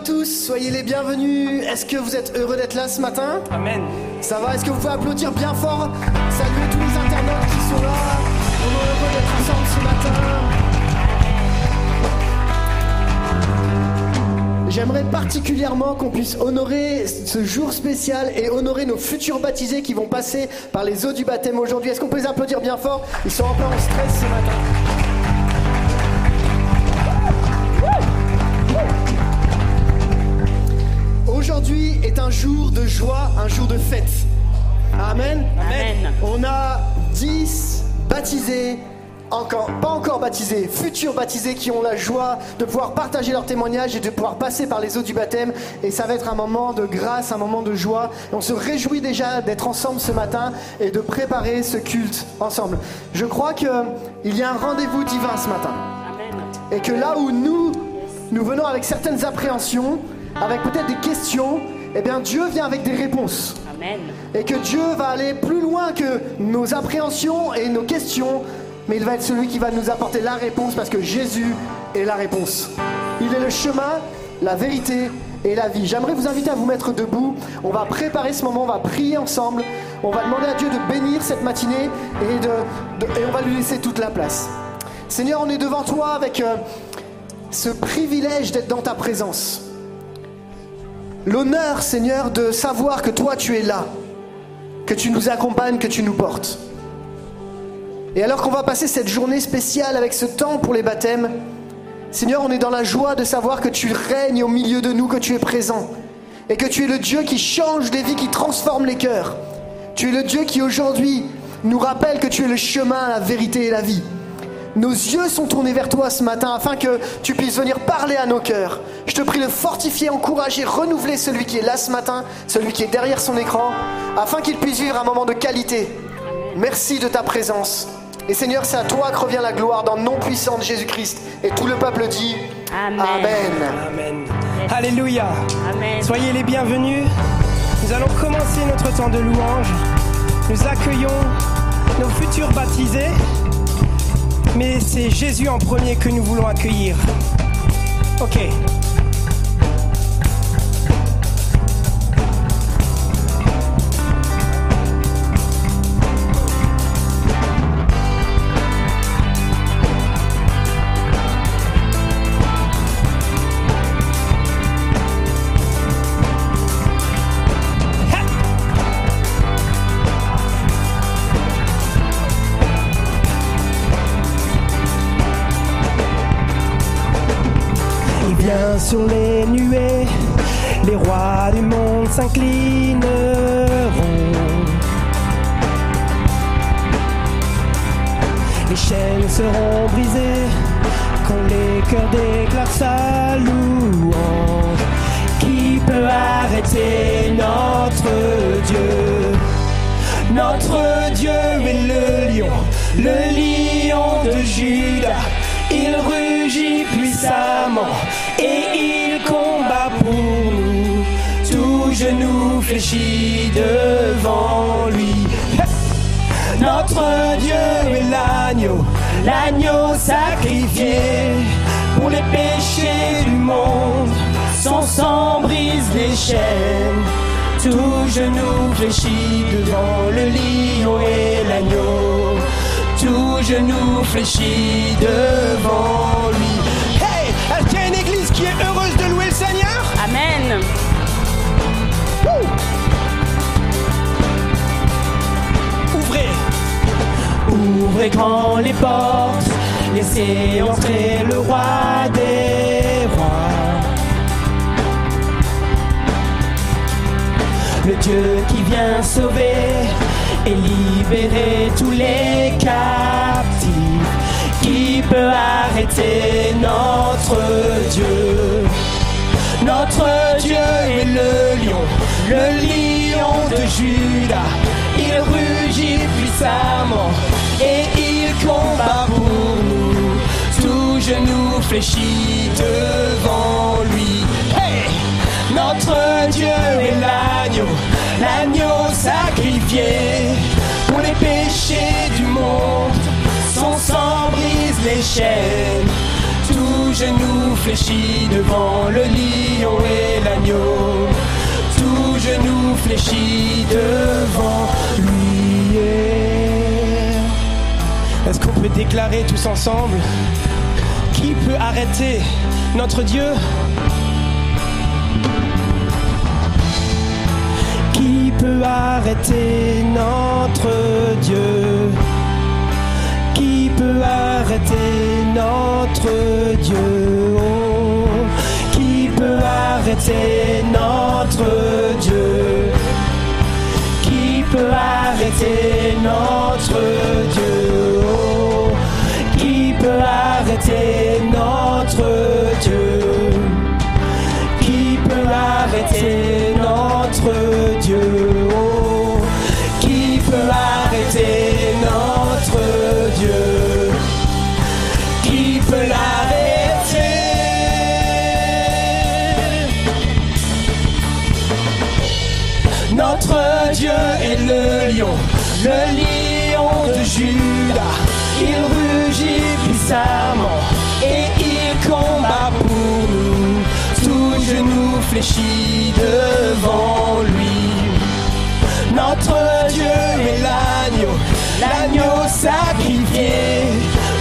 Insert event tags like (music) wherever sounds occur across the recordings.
à tous, soyez les bienvenus. Est-ce que vous êtes heureux d'être là ce matin Amen. Ça va Est-ce que vous pouvez applaudir bien fort Saluer tous les internautes qui sont là. On est heureux d'être ensemble ce matin. J'aimerais particulièrement qu'on puisse honorer ce jour spécial et honorer nos futurs baptisés qui vont passer par les eaux du baptême aujourd'hui. Est-ce qu'on peut les applaudir bien fort Ils sont un peu en stress ce matin. Un jour de joie, un jour de fête. Amen. Amen. On a 10 baptisés, encore, pas encore baptisés, futurs baptisés qui ont la joie de pouvoir partager leur témoignage et de pouvoir passer par les eaux du baptême. Et ça va être un moment de grâce, un moment de joie. Et on se réjouit déjà d'être ensemble ce matin et de préparer ce culte ensemble. Je crois qu'il y a un rendez-vous divin ce matin. Et que là où nous, nous venons avec certaines appréhensions, avec peut-être des questions, eh bien Dieu vient avec des réponses. Amen. Et que Dieu va aller plus loin que nos appréhensions et nos questions, mais il va être celui qui va nous apporter la réponse parce que Jésus est la réponse. Il est le chemin, la vérité et la vie. J'aimerais vous inviter à vous mettre debout. On va préparer ce moment, on va prier ensemble. On va demander à Dieu de bénir cette matinée et, de- de- et on va lui laisser toute la place. Seigneur, on est devant toi avec euh, ce privilège d'être dans ta présence. L'honneur, Seigneur, de savoir que toi, tu es là, que tu nous accompagnes, que tu nous portes. Et alors qu'on va passer cette journée spéciale avec ce temps pour les baptêmes, Seigneur, on est dans la joie de savoir que tu règnes au milieu de nous, que tu es présent, et que tu es le Dieu qui change des vies, qui transforme les cœurs. Tu es le Dieu qui aujourd'hui nous rappelle que tu es le chemin, la vérité et la vie. Nos yeux sont tournés vers toi ce matin afin que tu puisses venir parler à nos cœurs. Je te prie de fortifier, encourager, renouveler celui qui est là ce matin, celui qui est derrière son écran, afin qu'il puisse vivre un moment de qualité. Merci de ta présence. Et Seigneur, c'est à toi que revient la gloire dans le nom puissant de Jésus-Christ. Et tout le peuple dit Amen. Amen. Amen. Alléluia. Amen. Soyez les bienvenus. Nous allons commencer notre temps de louange. Nous accueillons nos futurs baptisés. Mais c'est Jésus en premier que nous voulons accueillir. Ok. Sur les nuées, les rois du monde s'inclineront. Les chaînes seront brisées quand les cœurs déclarent sa louange. Qui peut arrêter notre Dieu? Notre Dieu est le lion, le lion de Judas. Il rugit puissamment et il combat pour nous. Tout genou fléchit devant lui. Notre Dieu est l'agneau, l'agneau sacrifié pour les péchés du monde. Son sang brise les chaînes, tout genou fléchit devant le lion et l'agneau. Tout genou fléchit devant lui. Qui est heureuse de louer le Seigneur Amen. Ouvrez Ouvrez grand les portes, laissez entrer le roi des rois. Le Dieu qui vient sauver et libérer tous les captifs. Peut arrêter notre Dieu notre Dieu est le lion, le lion de Judas. Il rugit puissamment et il combat pour nous. Tout genou fléchit devant lui. Notre Dieu est l'agneau, l'agneau sacrifié pour les péchés du monde. Les chaînes. Tout genou fléchit devant le lion et l'agneau. Tout genou fléchit devant lui. Est-ce qu'on peut déclarer tous ensemble? Qui peut arrêter notre Dieu? Qui peut arrêter notre Dieu? Peut arrêter notre Dieu. Oh, Qui peut arrêter notre Dieu? Qui peut arrêter notre Dieu? Qui peut arrêter notre Dieu? Qui peut arrêter notre Dieu et il combat pour nous. Tout genou fléchit devant lui. Notre Dieu est l'agneau, l'agneau sacrifié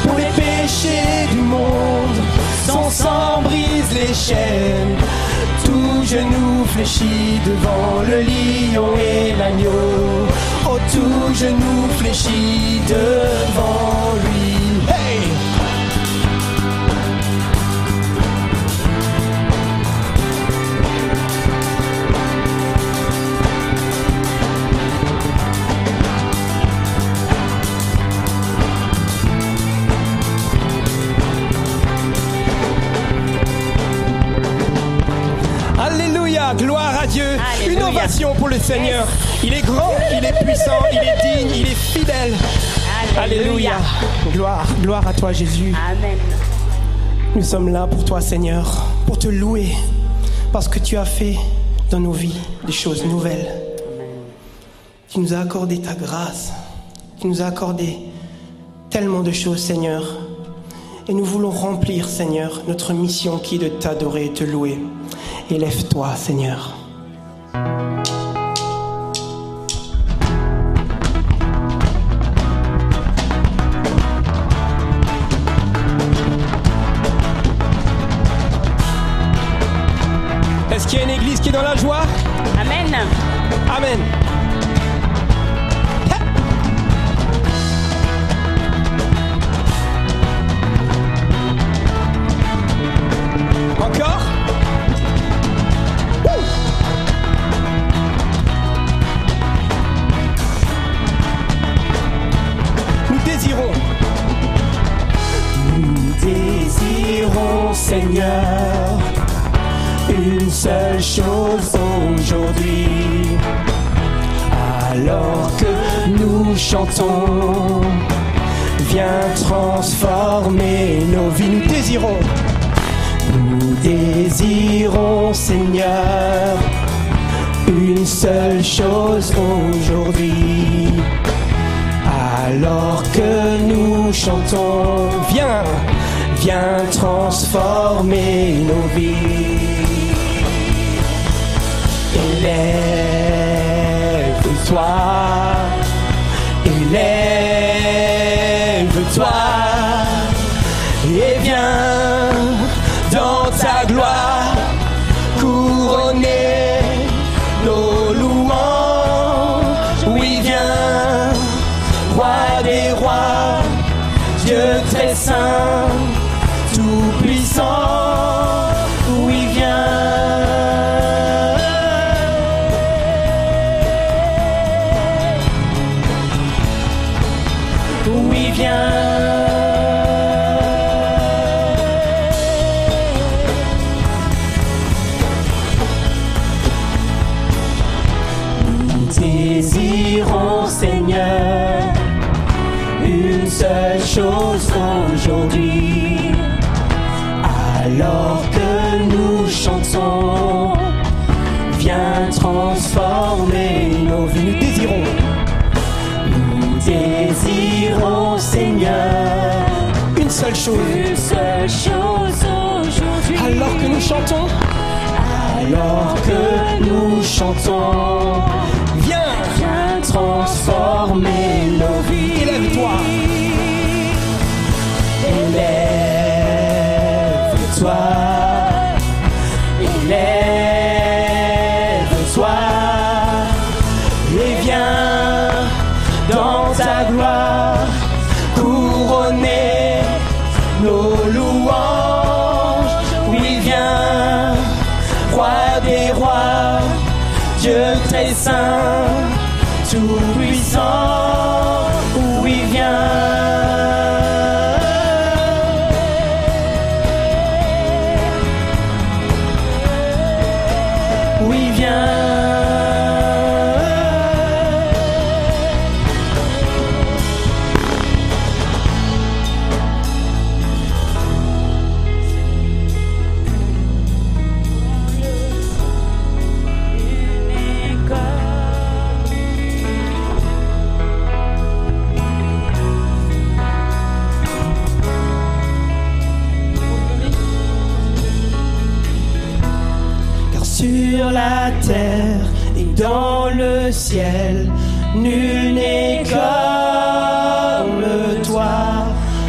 pour les péchés du monde. Son sang brise les chaînes. Tout genou fléchit devant le lion et l'agneau. Oh, tout genou fléchit devant lui. Alléluia, gloire à Dieu. Alléluia. Une ovation pour le Seigneur. Il est grand, il est puissant, il est digne, il est fidèle. Alléluia. Gloire, gloire à toi Jésus. Amen. Nous sommes là pour toi Seigneur, pour te louer, parce que tu as fait dans nos vies des choses nouvelles. Tu nous as accordé ta grâce, tu nous as accordé tellement de choses Seigneur. Et nous voulons remplir Seigneur notre mission qui est de t'adorer et te louer. Élève-toi Seigneur. Est-ce qu'il y a une église qui est dans la joie? Amen. Amen. Nous chantons, viens, viens transformer nos vies. Élève-toi, nous sur la terre et dans le ciel, nul n'est comme toi.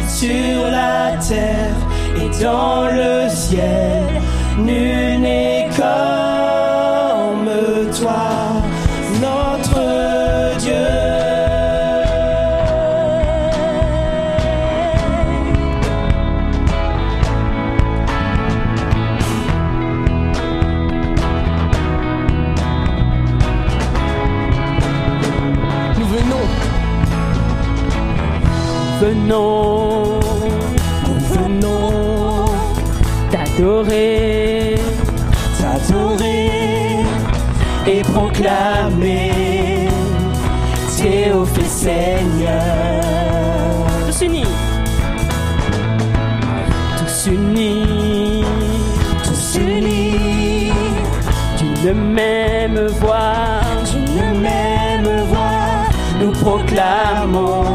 Sur la terre et dans le ciel, nul n'est comme toi, Nous venons t'adorer, t'adorer et proclamer Théophile Seigneur. Tous unis, tous unis, tous unis. D'une même voix, d'une même voix, nous proclamons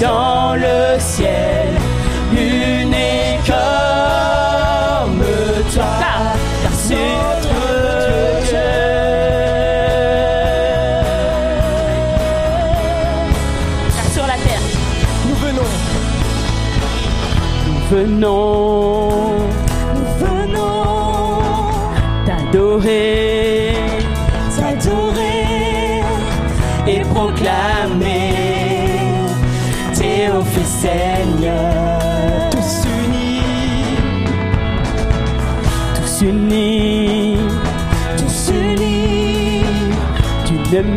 et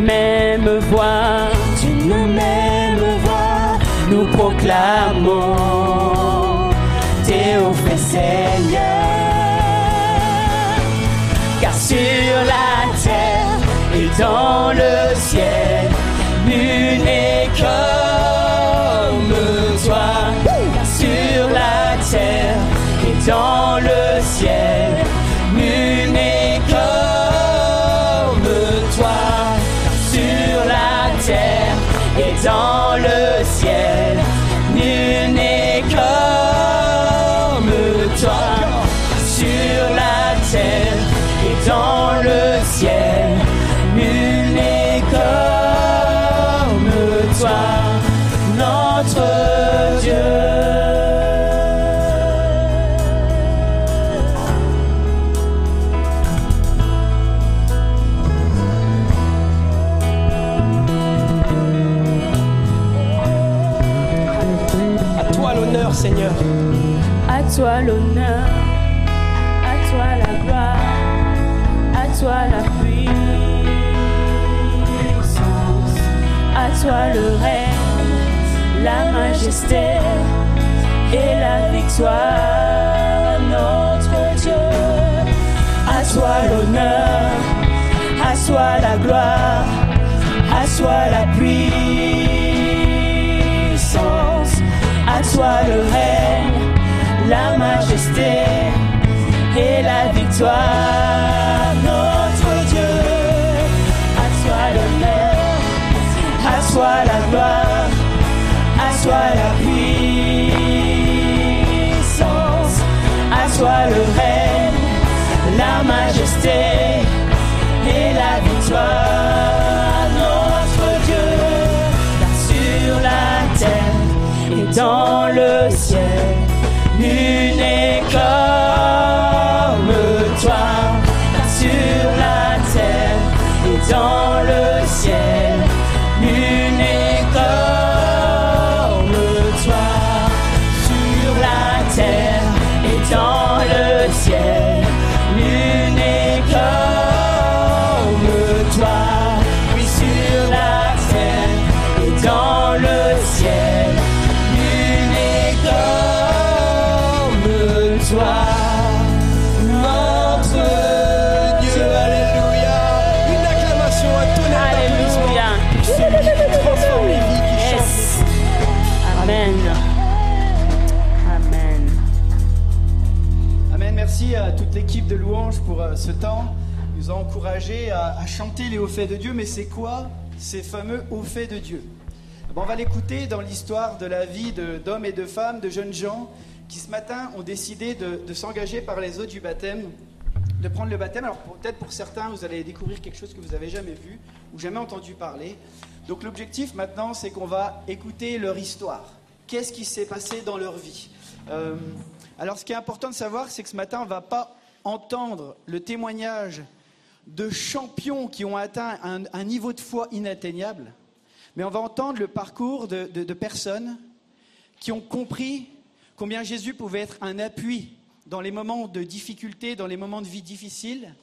même voix, d'une même voix, nous proclamons Théophile Seigneur. Car sur la terre et dans le toi le règne, la majesté et la victoire, notre Dieu. À toi l'honneur, à toi la gloire, à toi la puissance, à toi le règne, la majesté et la victoire. À toi chanter les hauts faits de Dieu. Mais c'est quoi ces fameux hauts faits de Dieu? Eh ben, On va l'écouter dans l'histoire de la vie d'hommes et de femmes, de jeunes gens qui ce matin ont décidé de, s'engager par les eaux du baptême, de prendre le baptême. Alors peut-être pour certains, vous allez découvrir quelque chose que vous n'avez jamais vu ou jamais entendu parler. Donc l'objectif maintenant, c'est qu'on va écouter leur histoire. Qu'est-ce qui s'est passé dans leur vie? Euh, Alors ce qui est important de savoir, c'est que ce matin, on ne va pas entendre le témoignage de champions qui ont atteint un, niveau de foi inatteignable, mais on va entendre le parcours de, de- de personnes qui ont compris combien Jésus pouvait être un appui dans les moments de difficulté, dans les moments de vie difficiles,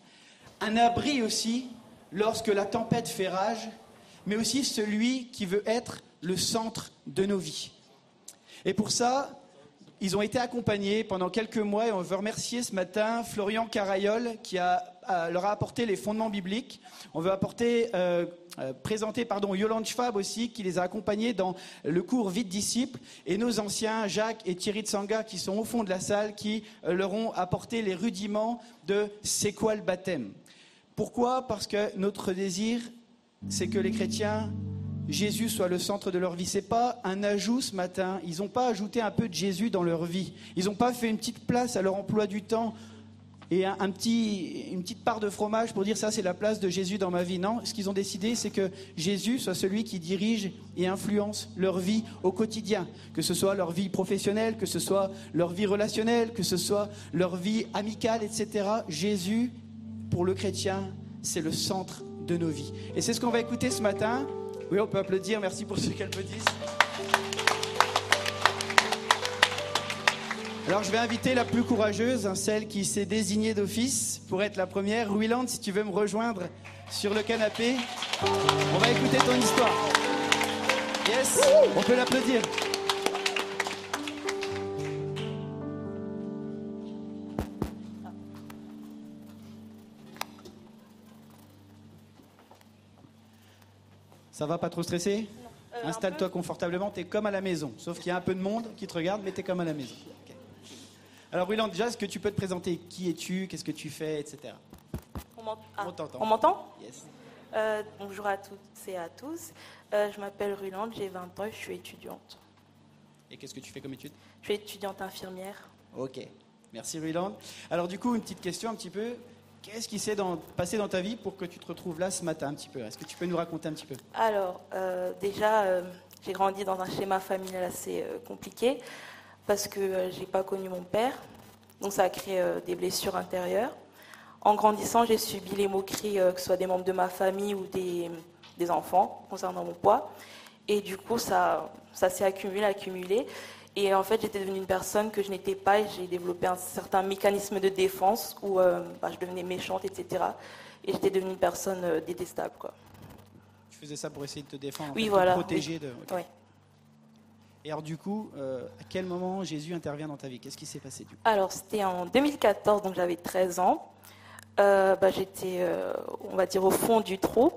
un abri aussi lorsque la tempête fait rage, mais aussi celui qui veut être le centre de nos vies. Et pour ça, ils ont été accompagnés pendant quelques mois et on veut remercier ce matin Florian Carayol qui a, a- leur a apporté les fondements bibliques. On veut apporter, euh, euh, présenter pardon, Yolande Schwab aussi qui les a accompagnés dans le cours Vite disciples et nos anciens Jacques et Thierry Tsanga qui sont au fond de la salle qui euh, leur ont apporté les rudiments de c'est quoi le baptême? Pourquoi? Parce que notre désir, c'est que les chrétiens Jésus soit le centre de leur vie. C'est pas un ajout ce matin. Ils n'ont pas ajouté un peu de Jésus dans leur vie. Ils n'ont pas fait une petite place à leur emploi du temps et un, petit, une petite part de fromage pour dire ça c'est la place de Jésus dans ma vie. Non, ce qu'ils ont décidé c'est que Jésus soit celui qui dirige et influence leur vie au quotidien, que ce soit leur vie professionnelle, que ce soit leur vie relationnelle, que ce soit leur vie amicale, etc. Jésus, pour le chrétien, c'est le centre de nos vies. Et c'est ce qu'on va écouter ce matin. Oui, on peut applaudir. Merci pour ceux qui applaudissent. Alors, je vais inviter la plus courageuse, hein, celle qui s'est désignée d'office pour être la première. Ruiland, si tu veux me rejoindre sur le canapé, on va écouter ton histoire. Yes, on peut l'applaudir. Ça va pas trop stresser Installe-toi confortablement, t'es comme à la maison. Sauf qu'il y a un peu de monde qui te regarde, mais t'es comme à la maison. Alors, Ruiland, déjà, est-ce que tu peux te présenter? Qui es-tu? Qu'est-ce que tu fais? Etc. On m'ent- ah, On m'entend? Yes. Euh, Bonjour à toutes et à tous. Euh, je m'appelle Rulande, j'ai 20 ans et je suis étudiante. Et qu'est-ce que tu fais comme étude? Je suis étudiante infirmière. Ok. Merci, Ruiland. Alors, du coup, une petite question un petit peu. Qu'est-ce qui s'est dans- passé dans ta vie pour que tu te retrouves là ce matin un petit peu? Est-ce que tu peux nous raconter un petit peu? Alors, euh, déjà, euh, j'ai grandi dans un schéma familial assez compliqué parce que euh, j'ai pas connu mon père. Donc, ça a créé euh, des blessures intérieures. En grandissant, j'ai subi les moqueries, euh, que ce soit des membres de ma famille ou des, des enfants, concernant mon poids. Et du coup, ça, ça s'est accumulé, accumulé. Et en fait, j'étais devenue une personne que je n'étais pas et j'ai développé un certain mécanisme de défense où euh, bah, je devenais méchante, etc. Et j'étais devenue une personne euh, détestable. Quoi. Tu faisais ça pour essayer de te défendre, en Oui, fait, voilà, te protéger de. ok. Ouais. Et alors, du coup, euh, à quel moment Jésus intervient dans ta vie? Qu'est-ce qui s'est passé Alors, c'était en 2014, donc j'avais 13 ans. Euh, bah, J'étais, euh, on va dire, au fond du trou.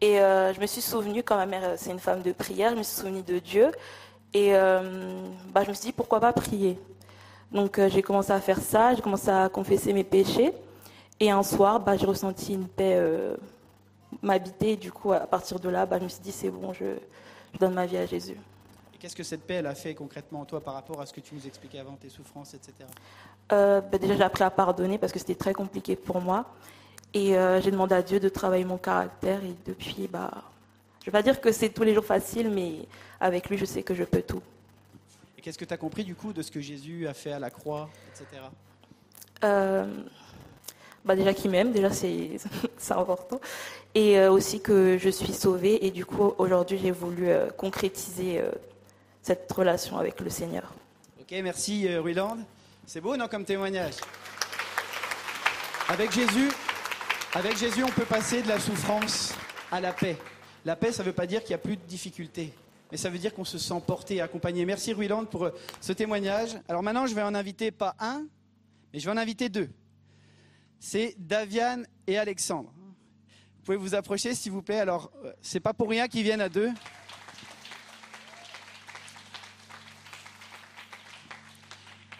Et je me suis souvenue, quand ma mère, c'est une femme de prière, je me suis souvenue de Dieu. Et bah, je me suis dit, pourquoi pas prier? Donc j'ai commencé à faire ça, j'ai commencé à confesser mes péchés. Et un soir, bah, j'ai ressenti une paix m'habiter. Du coup, à partir de là, bah, je me suis dit, c'est bon, je donne ma vie à Jésus. Qu'est-ce que cette paix elle a fait concrètement en toi par rapport à ce que tu nous expliquais avant, tes souffrances, etc. Euh, bah, déjà, j'ai appris à pardonner parce que c'était très compliqué pour moi. Et euh, j'ai demandé à Dieu de travailler mon caractère. Et depuis, bah, je ne vais pas dire que c'est tous les jours facile, mais avec lui, je sais que je peux tout. Et qu'est-ce que tu as compris du coup de ce que Jésus a fait à la croix, etc. Euh, bah déjà qu'il m'aime, déjà (laughs) c'est important. Et euh, aussi que je suis sauvée. Et du coup, aujourd'hui, j'ai voulu concrétiser cette relation avec le Seigneur. Ok, merci euh, Ruiland. C'est beau, non, comme témoignage? Avec Jésus, avec Jésus, on peut passer de la souffrance à la paix. La paix, ça ne veut pas dire qu'il n'y a plus de difficultés, mais ça veut dire qu'on se sent porté accompagné. Merci Ruiland pour euh, ce témoignage. Alors maintenant, je vais en inviter pas un, mais je vais en inviter deux. C'est Daviane et Alexandre. Vous pouvez vous approcher, s'il vous plaît. Alors, euh, c'est pas pour rien qu'ils viennent à deux.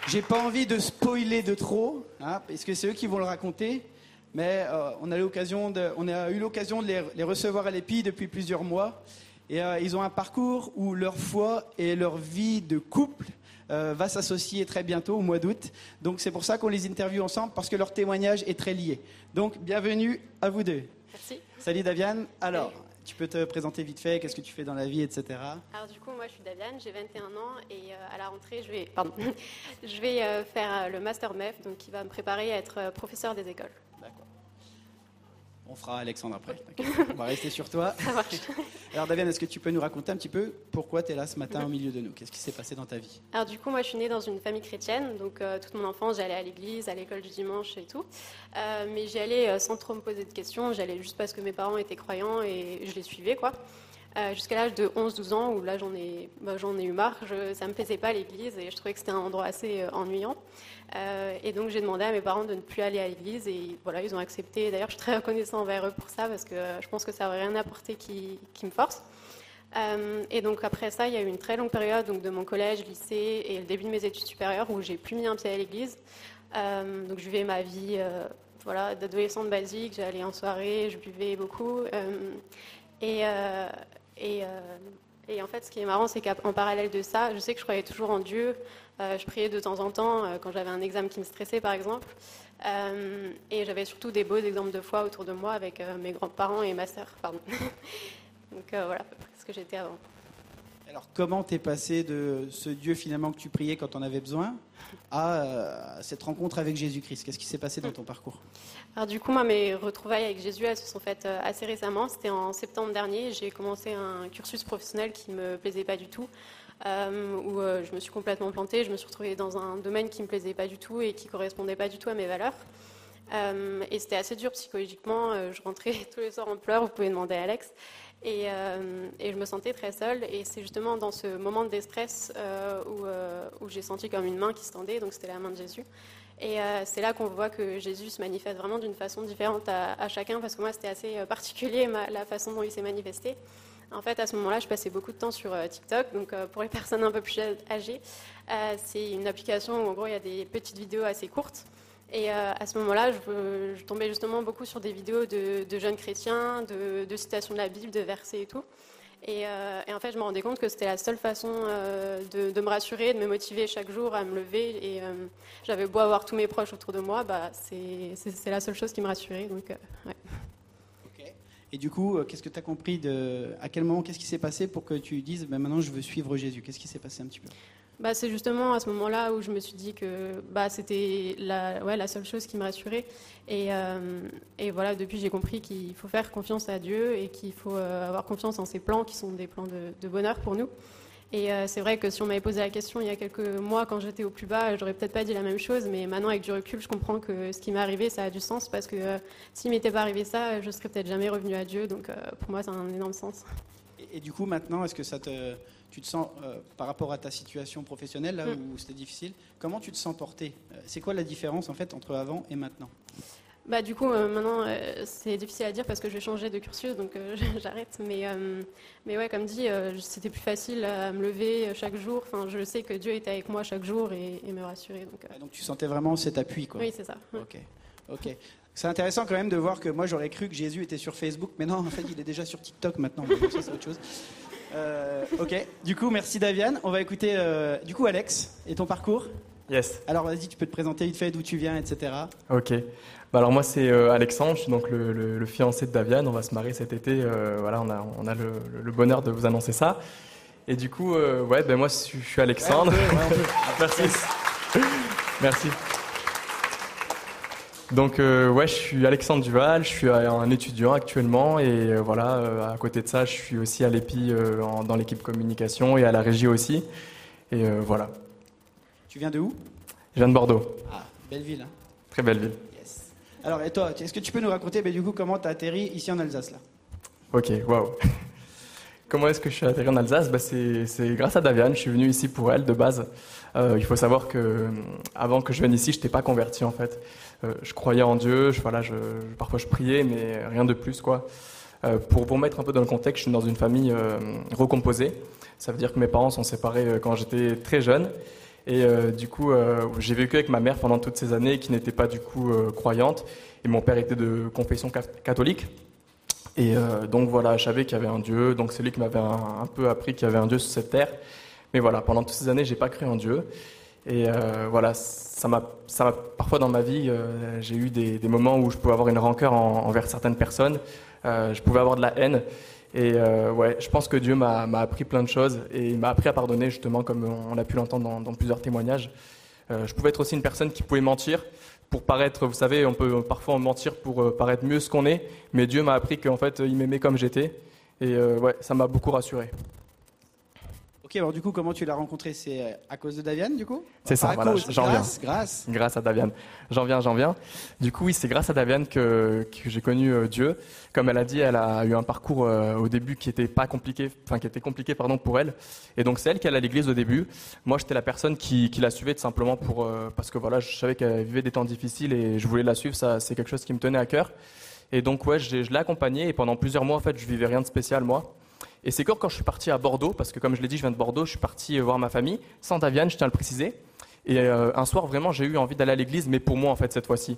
J'ai pas envie de spoiler de trop, hein, parce que c'est eux qui vont le raconter. Mais euh, on a, l'occasion de- on a eu l'occasion de les, les recevoir à l'EPI depuis plusieurs mois. Et euh, ils ont un parcours où leur foi et leur vie de couple euh, va s'associer très bientôt, au mois d'août. Donc c'est pour ça qu'on les interviewe ensemble, parce que leur témoignage est très lié. Donc bienvenue à vous deux. Merci. Salut Daviane. Alors, tu peux te présenter vite fait, qu'est-ce que tu fais dans la vie, etc. Alors du coup, moi je suis Daviane, j'ai 21 ans et euh, à la rentrée, je vais, pardon, (laughs) je vais euh, faire euh, le master MEF, donc qui va me préparer à être professeur des écoles. On fera Alexandre après. On va rester sur toi. Ça marche. (laughs) Alors Daviane, est-ce que tu peux nous raconter un petit peu pourquoi tu es là ce matin au milieu de nous? Qu'est-ce qui s'est passé dans ta vie? Alors du coup, moi je suis née dans une famille chrétienne, donc euh, toute mon enfance j'allais à l'église, à l'école du dimanche et tout. Euh, mais j'y allais euh, sans trop me poser de questions, j'allais juste parce que mes parents étaient croyants et je les suivais quoi. Euh, Jusqu'à l'âge de 11-12 ans où là j'en ai, bah, ai eu marre, ça me plaisait pas l'église et je trouvais que c'était un endroit assez euh, ennuyant. Euh, et donc j'ai demandé à mes parents de ne plus aller à l'église et voilà, ils ont accepté. D'ailleurs, je suis très reconnaissant envers eux pour ça parce que je pense que ça n'aurait rien apporté qui, qui me force. Et donc après ça, il y a eu une très longue période donc de mon collège, lycée et le début de mes études supérieures où j'ai plus mis un pied à l'église. Donc je vivais ma vie voilà, d'adolescente basique, j'allais en soirée, je buvais beaucoup. et, et, euh, et en fait, ce qui est marrant, c'est qu'en parallèle de ça, je sais que je croyais toujours en Dieu. Euh, je priais de temps en temps euh, quand j'avais un examen qui me stressait, par exemple. Et j'avais surtout des beaux exemples de foi autour de moi avec mes grands-parents et ma sœur. (laughs) Donc voilà, à peu près ce que j'étais avant. Alors comment t'es passé de ce Dieu finalement que tu priais quand on avait besoin à euh, cette rencontre avec Jésus-Christ? Qu'est-ce qui s'est passé dans ton parcours? Alors du coup, moi, mes retrouvailles avec Jésus, elles se sont faites euh, assez récemment. C'était en septembre dernier. J'ai commencé un cursus professionnel qui me plaisait pas du tout, euh, où je me suis complètement plantée. Je me suis retrouvée dans un domaine qui me plaisait pas du tout et qui correspondait pas du tout à mes valeurs. Et c'était assez dur psychologiquement. Je rentrais (laughs) tous les soirs en pleurs. Vous pouvez demander à Alex. Et, euh, et je me sentais très seule. Et c'est justement dans ce moment de déstress euh, où, euh, où j'ai senti comme une main qui se tendait. Donc c'était la main de Jésus. Et c'est là qu'on voit que Jésus se manifeste vraiment d'une façon différente à, chacun, parce que moi c'était assez particulier la façon dont il s'est manifesté. En fait, à ce moment-là, je passais beaucoup de temps sur TikTok, donc pour les (laughs) personnes un peu plus âgées, c'est une application où en gros il y a des petites vidéos assez courtes. Et euh, à ce moment-là, je, tombais justement beaucoup sur des vidéos de, jeunes chrétiens, de, citations de la Bible, de versets et tout. Et, euh, et en fait, je me rendais compte que c'était la seule façon euh, de, me rassurer, de me motiver chaque jour à me lever. Et j'avais beau avoir tous mes proches autour de moi, bah, c'est la seule chose qui me rassurait. Et du coup, qu'est-ce que tu as compris. À quel moment, qu'est-ce qui s'est passé pour que tu dises ben, maintenant je veux suivre Jésus? Qu'est-ce qui s'est passé un petit peu? Bah, c'est justement à ce moment-là où je me suis dit que bah, c'était la, ouais, la seule chose qui me rassurait. Et, euh, et voilà, depuis, j'ai compris qu'il faut faire confiance à Dieu et qu'il faut euh, avoir confiance en ses plans qui sont des plans de, bonheur pour nous. Et euh, c'est vrai que si on m'avait posé la question il y a quelques mois, quand j'étais au plus bas, j'aurais peut-être pas dit la même chose. Mais maintenant, avec du recul, je comprends que ce qui m'est arrivé, ça a du sens parce que euh, s'il m'était pas arrivé ça, je serais peut-être jamais revenue à Dieu. Donc pour moi, ça a un énorme sens. et du coup, maintenant, est-ce que ça te, tu te sens, euh, par rapport à ta situation professionnelle, là Mm. où c'était difficile, comment tu te sens porté Euh, C'est quoi la différence en fait entre avant et maintenant? Bah, du coup, euh, maintenant, euh, c'est difficile à dire parce que je vais changer de cursus, donc euh, (laughs) j'arrête. Mais, mais ouais, comme dit, c'était plus facile à me lever chaque jour. Enfin, je sais que Dieu était avec moi chaque jour et, et me rassurait. Donc, Ah, Donc tu sentais vraiment cet appui, quoi. oui, c'est ça. Ok, ok. C'est intéressant quand même de voir que moi j'aurais cru que Jésus était sur Facebook, mais non, en fait il est déjà sur TikTok maintenant. ça c'est autre chose. Euh, ok, du coup merci Daviane. On va écouter euh, du coup Alex et ton parcours. Yes, Alors vas-y, tu peux te présenter vite fait d'où tu viens, etc. ok. Bah alors moi c'est euh, Alexandre, je suis donc le, le- le fiancé de Daviane, on va se marier cet été, voilà, on a, on a le, le bonheur de vous annoncer ça. Et du coup, ouais, ben moi je suis je suis Alexandre. (laughs) Merci. Merci. Donc euh, ouais, je suis Alexandre Duval, je suis un étudiant actuellement et euh, voilà, euh, à côté de ça, je suis aussi à l'EPI euh, en- dans l'équipe communication et à la régie aussi. Et voilà, Tu viens de où? Je viens de Bordeaux, Ah, belle ville. hein. très belle ville. Yes. Alors et toi, est-ce que tu peux nous raconter ben, du coup comment tu as atterri ici en Alsace là? Ok, waouh. (laughs) Comment est-ce que je suis atterri en Alsace? Bah, c'est, grâce à Daviane, je suis venu ici pour elle de base. Il faut savoir que avant que je vienne ici, je n'étais pas converti en fait. Euh, je croyais en Dieu, parfois je priais, mais rien de plus quoi. Euh, pour vous mettre un peu dans le contexte, je suis dans une famille euh, recomposée. Ça veut dire que mes parents sont séparés quand j'étais très jeune. Et du coup, j'ai vécu avec ma mère pendant toutes ces années qui n'était pas du coup croyante. Et mon père était de confession ca- catholique. Et donc voilà, je savais qu'il y avait un Dieu, donc c'est lui qui m'avait un, un peu appris qu'il y avait un Dieu sur cette terre. Mais voilà, pendant toutes ces années, j'ai pas cru en Dieu. Et euh, voilà, ça m'a, parfois dans ma vie, euh, j'ai eu des, moments où je pouvais avoir une rancœur en- envers certaines personnes, euh, je pouvais avoir de la haine. Et ouais, je pense que Dieu m'a, appris plein de choses et il m'a appris à pardonner, justement, comme on a pu l'entendre dans, dans plusieurs témoignages. Je pouvais être aussi une personne qui pouvait mentir pour paraître, vous savez, on peut parfois mentir pour paraître mieux ce qu'on est, mais Dieu m'a appris qu'en fait, il m'aimait comme j'étais. Et ouais, ça m'a beaucoup rassuré. Ok, alors du coup comment tu l'as rencontré? C'est euh, à cause de Daviane du coup? C'est ça, voilà, j'en grâce, grâce. Grâce à Daviane. J'en viens, j'en viens. Du coup, oui, c'est grâce à Daviane que, que j'ai connu euh, Dieu. Comme elle a dit, elle a eu un parcours euh, au début qui était pas compliqué, enfin qui était compliqué pardon pour elle. Et donc c'est elle qui allait à l'église au début. Moi, j'étais la personne qui, qui la suivait tout simplement pour euh, parce que voilà, je savais qu'elle vivait des temps difficiles et je voulais la suivre. Ça, c'est quelque chose qui me tenait à cœur. Et donc ouais, j'ai- je l'ai accompagnée et pendant plusieurs mois en fait, je vivais rien de spécial moi. Et c'est quand je suis parti à Bordeaux, parce que comme je l'ai dit, je viens de Bordeaux, je suis parti euh, voir ma famille, sans Daviane, je tiens à le préciser. Et euh, un soir, vraiment, j'ai eu envie d'aller à l'église, mais pour moi, en fait, cette fois-ci.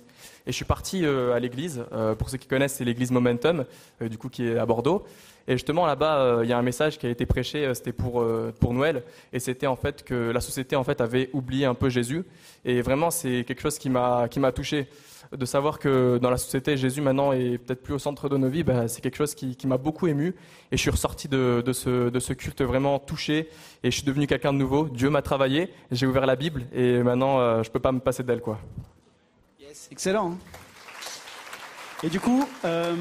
Et je suis parti euh, à l'église. pour ceux qui connaissent, c'est l'église Momentum, du coup, qui est à Bordeaux. Et justement, là-bas, il y a un message qui a été prêché, c'était pour, pour Noël. Et c'était en fait que la société, en fait, avait oublié un peu Jésus. Et vraiment, c'est quelque chose qui m'a qui m'a touché. De savoir que dans la société, Jésus maintenant est peut-être plus au centre de nos vies, bah, c'est quelque chose qui, qui m'a beaucoup ému. Et je suis ressorti de, de, ce, de ce culte vraiment touché. Et je suis devenu quelqu'un de nouveau. Dieu m'a travaillé. J'ai ouvert la Bible. Et maintenant, euh, je peux pas me passer d'elle, quoi. Yes, excellent. Et du coup, euh,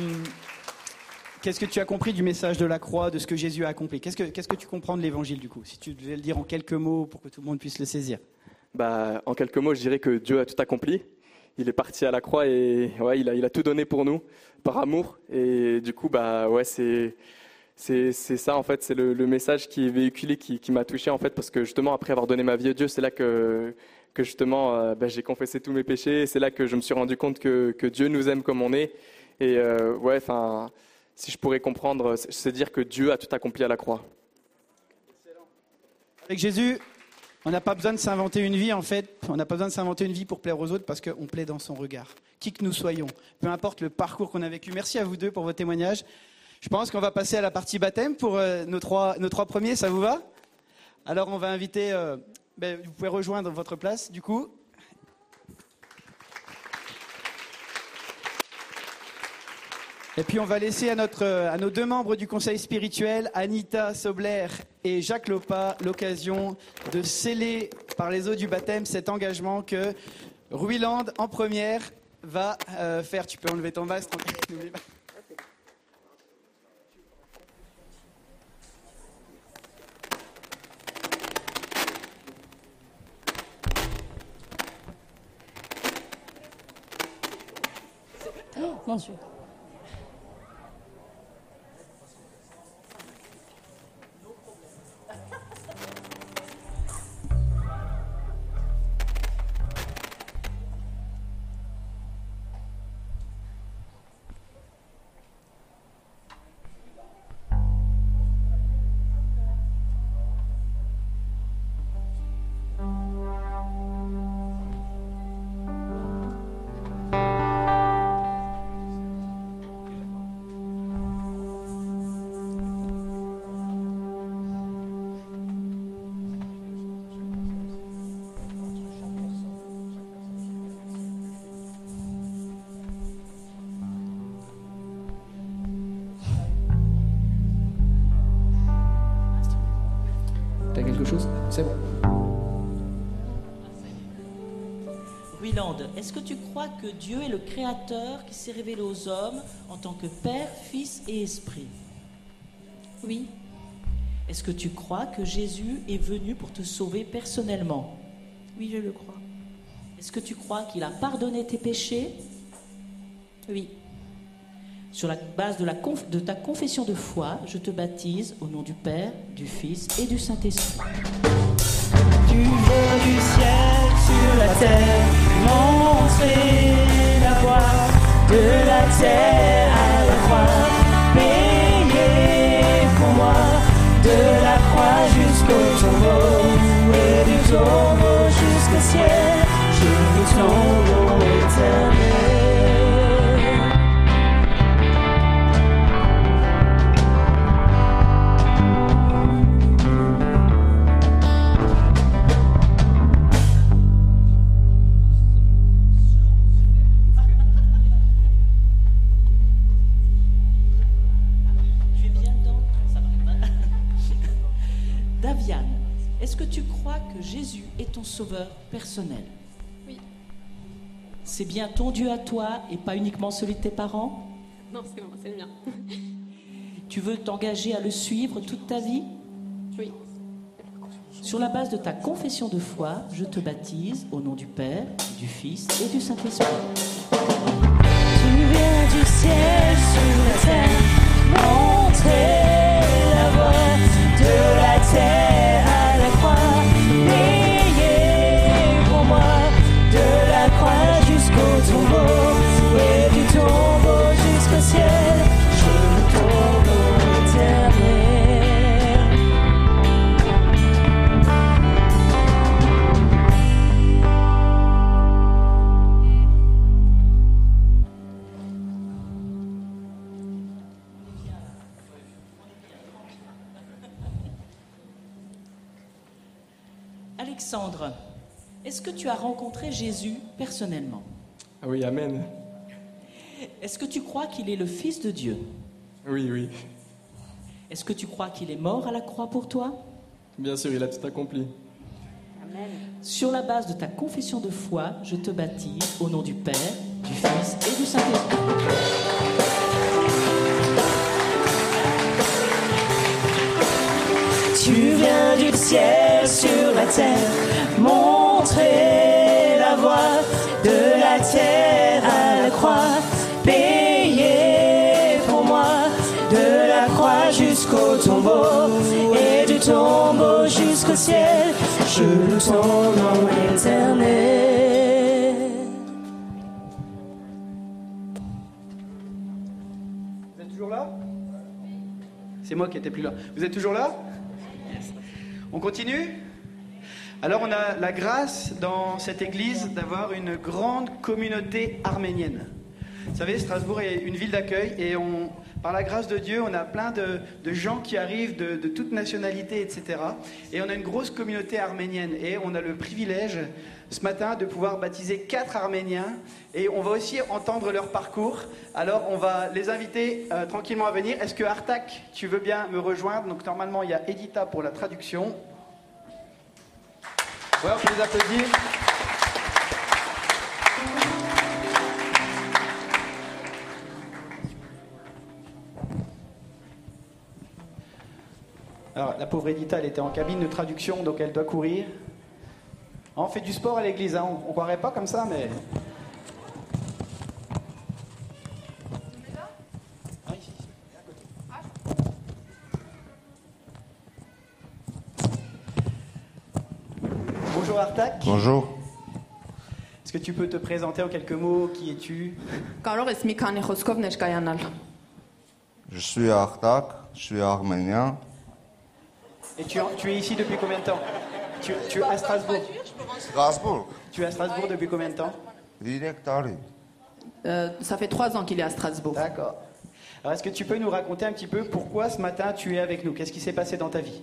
qu'est-ce que tu as compris du message de la croix, de ce que Jésus a accompli? Qu'est-ce que qu'est-ce que tu comprends de l'évangile du coup? Si tu devais le dire en quelques mots pour que tout le monde puisse le saisir. Bah, en quelques mots, je dirais que Dieu a tout accompli. Il est parti à la croix et ouais, il a, il a tout donné pour nous, par amour. Et du coup, bah, ouais, c'est, ça, en fait, c'est le, message qui est véhiculé qui, qui m'a touché, en fait, parce que justement, après avoir donné ma vie à Dieu, c'est là que, que justement, euh, bah, j'ai confessé tous mes péchés. C'est là que je me suis rendu compte que, que Dieu nous aime comme on est. Et euh, ouais, enfin, si je pourrais comprendre, c'est, dire que Dieu a tout accompli à la croix. Avec Jésus, on n'a pas besoin de s'inventer une vie en fait. On n'a pas besoin de s'inventer une vie pour plaire aux autres parce qu'on plaît dans son regard. Qui que nous soyons, peu importe le parcours qu'on a vécu. Merci à vous deux pour vos témoignages. Je pense qu'on va passer à la partie baptême pour euh, nos, trois, premiers. Ça vous va? Alors on va inviter. euh, ben, vous pouvez rejoindre votre place du coup. Et puis on va laisser à, notre, à nos deux membres du conseil spirituel, Anita Sobler et Jacques Lopa, l'occasion de sceller par les eaux du baptême cet engagement que Ruiland, en première, va euh, faire. Tu peux enlever ton masque. Quelque chose C'est bon. Ruiland, est-ce que tu crois que Dieu est le créateur qui s'est révélé aux hommes en tant que Père, Fils et Esprit? Oui, Est-ce que tu crois que Jésus est venu pour te sauver personnellement? Oui, je le crois. Est-ce que tu crois qu'il a pardonné tes péchés? Oui, Sur la base de, ta confession de foi, je te baptise au nom du Père, du Fils et du Saint-Esprit. Tu viens du ciel sur la terre, montrer la voie de la terre sauveur personnel Oui. C'est bien ton Dieu à toi et pas uniquement celui de tes parents? Non, c'est moi, c'est le mien. (laughs) Tu veux t'engager à le suivre toute ta vie? Oui. Sur la base de ta confession de foi, je te baptise au nom du Père, du Fils et du Saint-Esprit. Tu viens du ciel sur la terre, montrer la voie de la terre que tu as rencontré Jésus personnellement? Ah oui, Amen. Est-ce que tu crois qu'il est le Fils de Dieu? Oui, oui. Est-ce que tu crois qu'il est mort à la croix pour toi? Bien sûr, il a tout accompli. Sur la base de ta confession de foi, je te baptise au nom du Père, du Fils et du Saint-Esprit. Tu viens du ciel sur la terre, montrer la voie de la terre à la croix, payer pour moi de la croix jusqu'au tombeau et du tombeau jusqu'au ciel, je loue ton nom éternel. Vous êtes toujours là? C'est moi qui étais plus là. Vous êtes toujours là? On continue? Alors on a la grâce dans cette église d'avoir une grande communauté arménienne. Vous savez, Strasbourg est une ville d'accueil et on, par la grâce de Dieu, on a plein de, gens qui arrivent de, de toutes nationalités, etc. Et on a une grosse communauté arménienne et on a le privilège ce matin de pouvoir baptiser quatre Arméniens et on va aussi entendre leur parcours. Alors on va les inviter euh, tranquillement à venir. Est-ce que Artak, tu veux bien me rejoindre? Donc normalement il y a Edita pour la traduction. Ouais, on peut les. Alors, la pauvre Edita, elle était en cabine de traduction, donc elle doit courir. On fait du sport à l'église, hein. on ne croirait pas comme ça, mais. Ah, ici, ici, à côté. Bonjour. Est-ce que tu peux te présenter en quelques mots Qui es-tu? Je suis à Artak, je suis arménien. Et tu, es ici depuis combien de temps? Tu, es à Strasbourg. Strasbourg. Tu es à Strasbourg depuis combien de temps? Euh, ça fait trois ans qu'il est à Strasbourg. D'accord. Alors, est-ce que tu peux nous raconter un petit peu pourquoi ce matin tu es avec nous? Qu'est-ce qui s'est passé dans ta vie?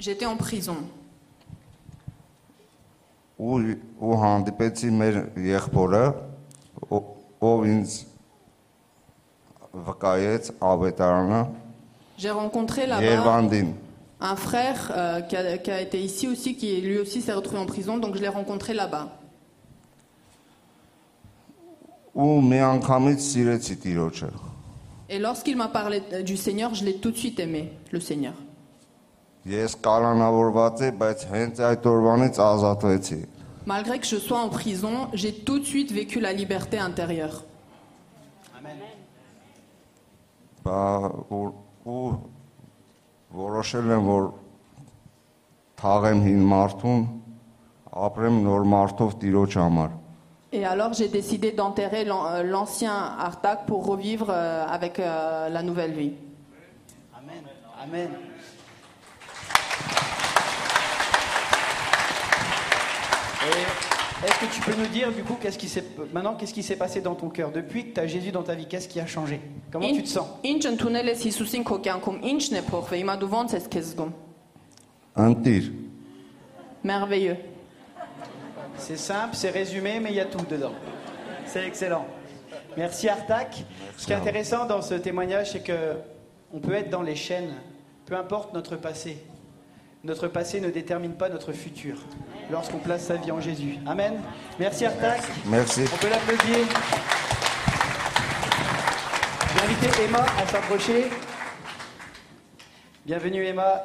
J'étais en prison. ու ու հանդիպեցի մեր եղբորը ո- ով ինձ վկայեց ավետարանը J'ai rencontré là-bas Երվանդին un frère euh, qui, a, qui a été ici aussi, qui lui aussi s'est retrouvé en prison, donc je l'ai rencontré là-bas. ու մի անգամից սիրեցի Տիրոջը Et lorsqu'il m'a parlé euh, du Seigneur, je l'ai tout de suite aimé, le Seigneur. Ես կալանավորված էի, բայց հենց այդ օրվանից ազատվեցի Malgré que je sois en prison, j'ai tout de suite vécu la liberté intérieure. Բա որ ու որոշել եմ որ թաղեմ հին մարդուն ապրեմ նոր մարդով Տիրոջ համար Et alors j'ai décidé d'enterrer l'an- euh, l'ancien Artak pour revivre euh, avec euh, la nouvelle vie. Amen. Amen. est-ce que tu peux nous dire du coup qu'est-ce qui s'est maintenant qu'est-ce qui s'est passé dans ton cœur depuis que tu as Jésus dans ta vie Qu'est-ce qui a changé Comment tu te sens Ինչ ընդունել ես Հիսուսին քո կյանքում, ինչն է փոխվել։ Հիմա դու ո՞նց ես քեզ զգում։ Ընտիր Merveilleux. C'est simple, c'est résumé, mais il y a tout dedans. C'est excellent. Merci Artak. Ce qui est intéressant dans ce témoignage, c'est que on peut être dans les chaînes, peu importe notre passé. Notre passé ne détermine pas notre futur lorsqu'on place sa vie en Jésus. Amen. Merci Artak. Merci On peut l'applaudir. Je vais inviter Emma à s'approcher. Bienvenue Emma.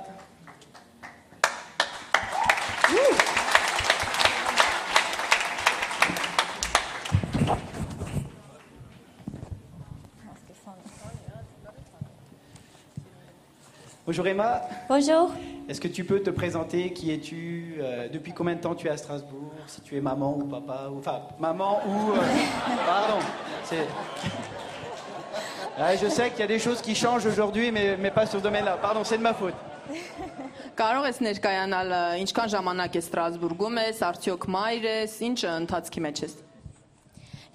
Bonjour Emma. Bonjour, Est-ce que tu peux te présenter Qui es-tu Euh, Depuis combien de temps tu es à Strasbourg Si tu es maman ou papa ou enfin maman ou euh, (laughs) pardon. C'est Ouais, je sais qu'il y a des choses qui changent aujourd'hui, mais, mais pas sur ce domaine-là. Pardon, c'est de ma faute. (laughs) Կարող ես ներկայանալ ը, ինչքան ժամանակ ես Ստրասբուրգում ես, արդյոք մայր ես, ինչ ընթացքի մեջ ես։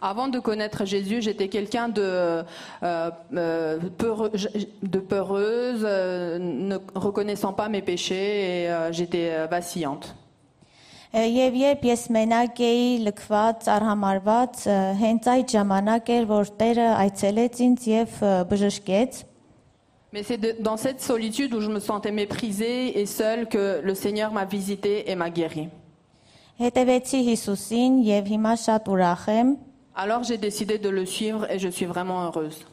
Avant de connaître Jésus, j'étais quelqu'un de, euh, euh, peureux- de peureuse, euh, ne reconnaissant pas mes péchés et euh, j'étais euh, vacillante. Ը, Եվ երբ ես մենակ էի, լքված, արհամարված, ը, հենց այդ ժամանակ էր, որ Տերը այցելեց ինձ եւ ը, բժշկեց։ Mais c'est de- dans cette solitude où je me sentais méprisée et seule que le Seigneur m'a visitée et m'a guérie. Հետևեցի Հիսուսին եւ հիմա շատ ուրախ եմ։ Alors j'ai décidé de le suivre et je suis vraiment heureuse.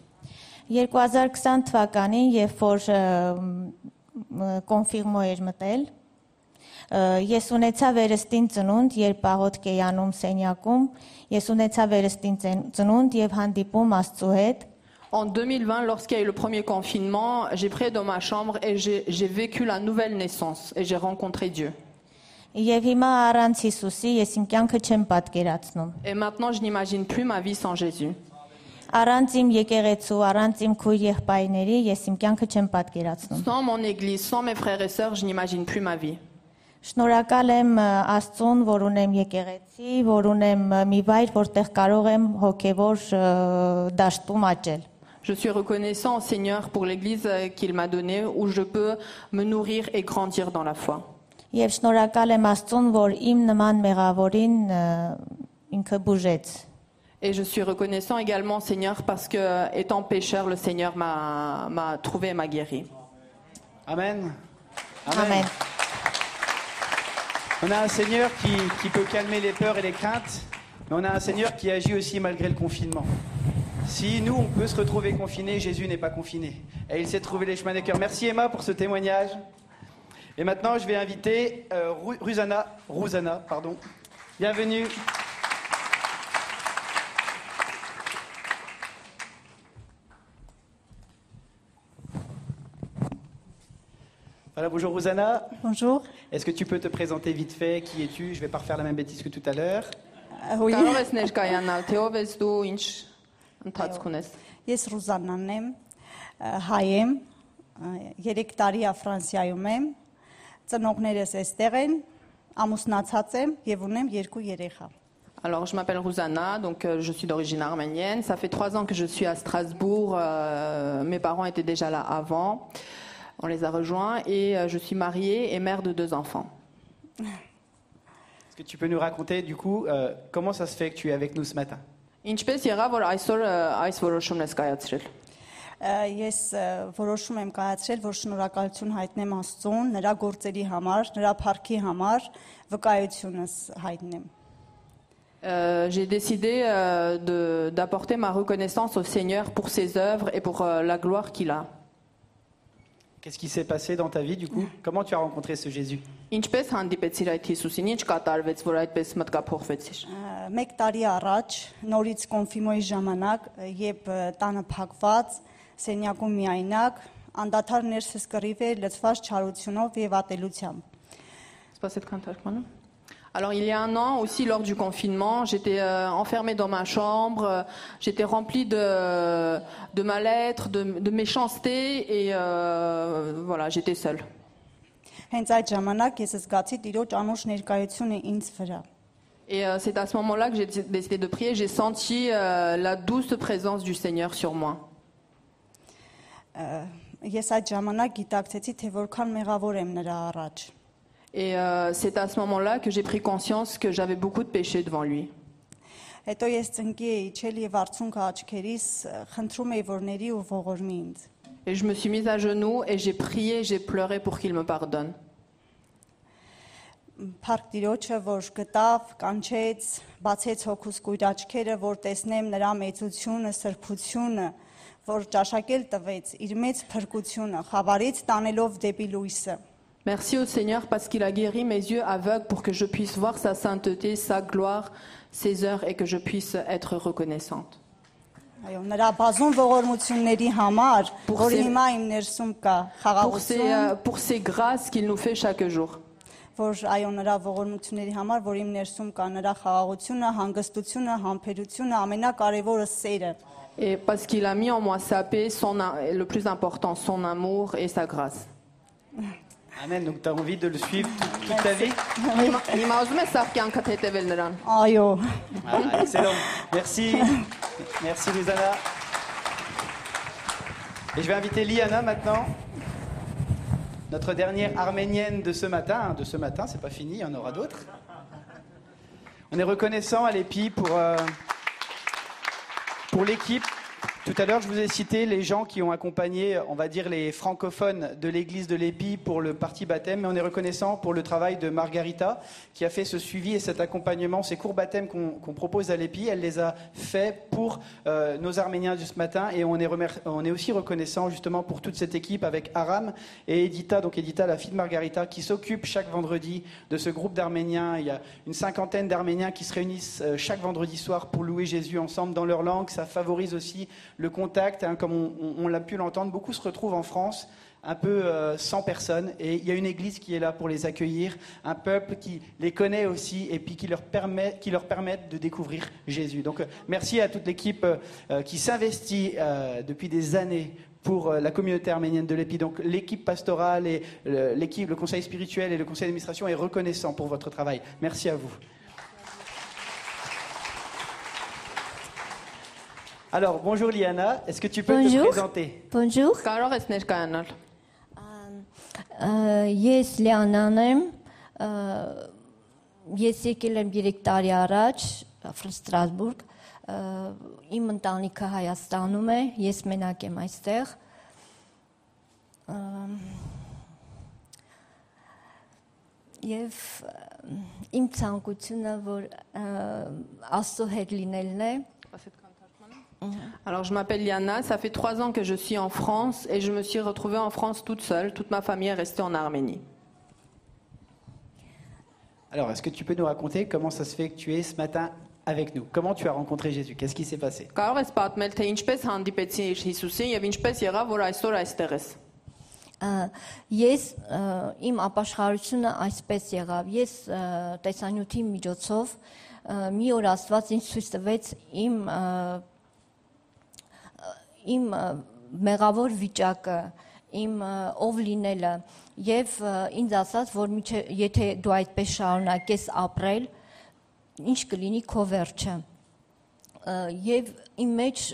2020 թվականին, երբ որ ը, մ, կոնֆիրմո էր մտել, ը, ես ունեցա վերստին ծնունդ, երբ աղոթք էի անում սենյակում, ես ունեցա վերստին ծեն- ծնունդ եւ հանդիպում Աստծո հետ։ En 2020, lorsqu'il y a eu le premier confinement, j'ai prié dans ma chambre et j'ai j'ai vécu la nouvelle naissance et j'ai rencontré Dieu. Եվ հիմա առանց Հիսուսի ես իմ կյանքը չեմ պատկերացնում։ Et maintenant, je n'imagine plus ma vie sans Jésus. Առանց իմ եկեղեցու, առանց իմ քույր եղբայրների ես իմ կյանքը չեմ պատկերացնում։ Sans mon église, sans mes frères et sœurs, je n'imagine plus ma vie. Շնորհակալ եմ ը, Աստծուն, որ ունեմ եկեղեցի, որ ունեմ ը, մի վայր, որտեղ կարող եմ հոգևոր ը, դաշտում աճել։ Je suis reconnaissant au Seigneur pour l'église euh, qu'il m'a donnée où je peux me nourrir et grandir dans la foi. Եվ շնորհակալ եմ Աստծուն, որ իմ նման մեղավորին ը, ինքը բուժեց։ Et je suis reconnaissant également au Seigneur parce que, étant pécheur, le Seigneur m'a m'a trouvé et m'a guéri. Amen. Amen. On a un Seigneur qui, qui peut calmer les peurs et les craintes, mais on a un Seigneur qui agit aussi malgré le confinement. Si nous, on peut se retrouver confinés, Jésus n'est pas confiné. Et il sait trouver les chemins des cœurs. Merci Emma pour ce témoignage. Et maintenant, je vais inviter euh, Ru- Rusana, Rousana, pardon. Bienvenue. Voilà, bonjour Rosanna. Bonjour. Est-ce que tu peux te présenter vite fait Qui es-tu Je vais pas refaire la même bêtise que tout à l'heure. Oui. Կարող ես ներկայանալ, թե ով ես դու, ինչ ընթացք ունես։ Ես Ռուզաննան եմ, ը, հայ եմ, ը, երեք տարի է Ֆրանսիայում եմ, ծնողներս էստեղ են, ամուսնացած եմ եւ ունեմ երկու երեխա։ Alors, je m'appelle Rousana, donc euh, je suis d'origine arménienne. Ça fait trois ans que je suis à Strasbourg. euh, mes parents étaient déjà là avant. On les a rejoints et euh, je suis mariée et mère de deux enfants. Est-ce que tu peux nous raconter du coup euh, comment ça se fait que tu es avec nous ce matin Ինչպես եղավ, որ այսօր ը, այս որոշումն ես կայացրել։ Ը, Ես ը, որոշում եմ կայացրել, որ շնորհակալություն հայտնեմ Աստծուն, նրա գործերի համար, նրա փառքի համար, վկայությունս հայտնեմ։ Euh, J'ai décidé euh, de- d'apporter ma reconnaissance au Seigneur pour ses œuvres et pour euh, la gloire qu'il a. Qu'est-ce qui s'est passé dans ta vie du coup Comment tu as rencontré ce Jésus Ինչպես հանդիպեցիր այդ Հիսուսին, ինչ կատարվեց, որ այդպես մտկափոխվեցիր։ Ա, Մեկ տարի առաջ նորից կոնֆիմոյի ժամանակ, ը, երբ ը, տանը փակված, սենյակում միայնակ, անդադար ներսս կռիվ էր լծված չարությունով եւ ատելությամբ։ C'est pas cette cantate-là Alors il y a un an aussi lors du confinement, j'étais euh, enfermée dans ma chambre, euh, j'étais remplie de, de mal-être, de, de méchanceté et euh, voilà, j'étais seule. Հենց այդ ժամանակ ես զգացի Տիրոջ անուշ ներկայությունը ինձ վրա։ Et euh, c'est à ce moment-là que j'ai dé- décidé de prier, j'ai senti euh, la douce présence du Seigneur sur moi. Ա, Ես այդ ժամանակ գիտակցեցի, թե որքան մեղավոր եմ նրա առաջ։ Et euh, c'est à ce moment-là que j'ai pris conscience que j'avais beaucoup de péchés devant lui. Հետո ես ծնկի էի իջել եւ արցունքը աչքերիս ը, խնդրում էի որ ների ու ողորմի ինձ։ Et je me suis mise à genoux et j'ai prié, j'ai pleuré pour qu'il me pardonne. Փառք Տիրոջը, որ գտավ, կանչեց, բացեց հոգուս կույր աչքերը, որ տեսնեմ նրա մեծությունը, սրբությունը, որ ճաշակել տվեց իր մեծ փրկությունը, խավարից տանելով դեպի լույսը։ Merci au Seigneur parce qu'il a guéri mes yeux aveugles pour que je puisse voir sa sainteté, sa gloire, ses heures et que je puisse être reconnaissante. Այո, նրա բազում ողորմությունների համար, որ ces- հիմա իմ ներսում կա Pour ces, խաղաղություն, euh, pour ces grâces qu'il nous fait chaque jour. որ այո նրա ողորմությունների համար, որ իմ ներսում կա նրա խաղաղությունը, հանգստությունը, համբերությունը, ամենակարևորը սերը։ et parce qu'il a mis en moi sa paix, son, le plus important, son amour et sa grâce. (laughs) Amen. Donc, tu as envie de le suivre toute, ta vie ah, Excellent. Merci. Merci, Rosanna. Et je vais inviter Liana maintenant, notre dernière arménienne de ce matin. Hein, de ce matin, c'est pas fini, il y en aura d'autres. On est reconnaissant à l'EPI pour. Euh, pour l'équipe. Tout à l'heure, je vous ai cité les gens qui ont accompagné, on va dire, les francophones de l'église de l'EPI pour le parti baptême, mais on est reconnaissant pour le travail de Margarita qui a fait ce suivi et cet accompagnement, ces cours baptême qu'on propose à l'EPI. Elle les a faits pour euh, nos Arméniens de ce matin et on est, on est aussi reconnaissant justement pour toute cette équipe avec Aram et Edita, donc Edita, la fille de Margarita, qui s'occupe chaque vendredi de ce groupe d'Arméniens. Il y a une cinquantaine d'Arméniens qui se réunissent euh, chaque vendredi soir pour louer Jésus ensemble dans leur langue. Ça favorise aussi le contact, hein, comme on, l'a pu l'entendre. Beaucoup se retrouvent en France un peu euh, sans personne et il y a une église qui est là pour les accueillir, un peuple qui les connaît aussi et puis qui leur permet, qui leur de découvrir Jésus. Donc euh, merci à toute l'équipe euh, euh, qui s'investit depuis des années pour la communauté arménienne de l'EPI. Donc l'équipe pastorale et l'équipe, le conseil spirituel et le conseil d'administration est reconnaissant pour votre travail. Merci à vous. Alors, bonjour Liana, est-ce que tu peux te Bonjour. présenter Bonjour. Կարող ես ներկայանալ։ Ա, Ես Լիանան եմ։ ա, Ես եկել եմ 3 տարի առաջ Ֆր- Ստրասբուրգ։ ա, Իմ ընտանիքը Հայաստանում է, ես մենակ եմ այստեղ։ Ա, Եվ ա, իմ ցանկությունը որ ա, Աստծո հետ լինելն է։ Alors, je m'appelle Liana, ça fait trois ans que je suis en France et je me suis retrouvée en France toute seule. Toute ma famille est restée en Arménie. Alors, est-ce que tu peux nous raconter comment ça se fait que tu es ce matin avec nous Comment tu as rencontré Jésus Qu'est-ce qui s'est passé Կարող ես պատմել, թե ինչպես հանդիպեցիր Հիսուսին եւ ինչպես եղավ, որ այսօր այստեղ ես։ Ա, Ես ա, իմ ապաշխարությունը այսպես եղավ։ Ես ա, տեսանյութի միջոցով ա, մի օր Աստված ինձ ցույց տվեց իմ ա, իմ մեղավոր վիճակը, իմ ով լինելը եւ ինձ ասաց, որ միջը եթե դու այդպես շարունակես ապրել, ինչ կլինի քո վերջը։ Եվ իմ մեջ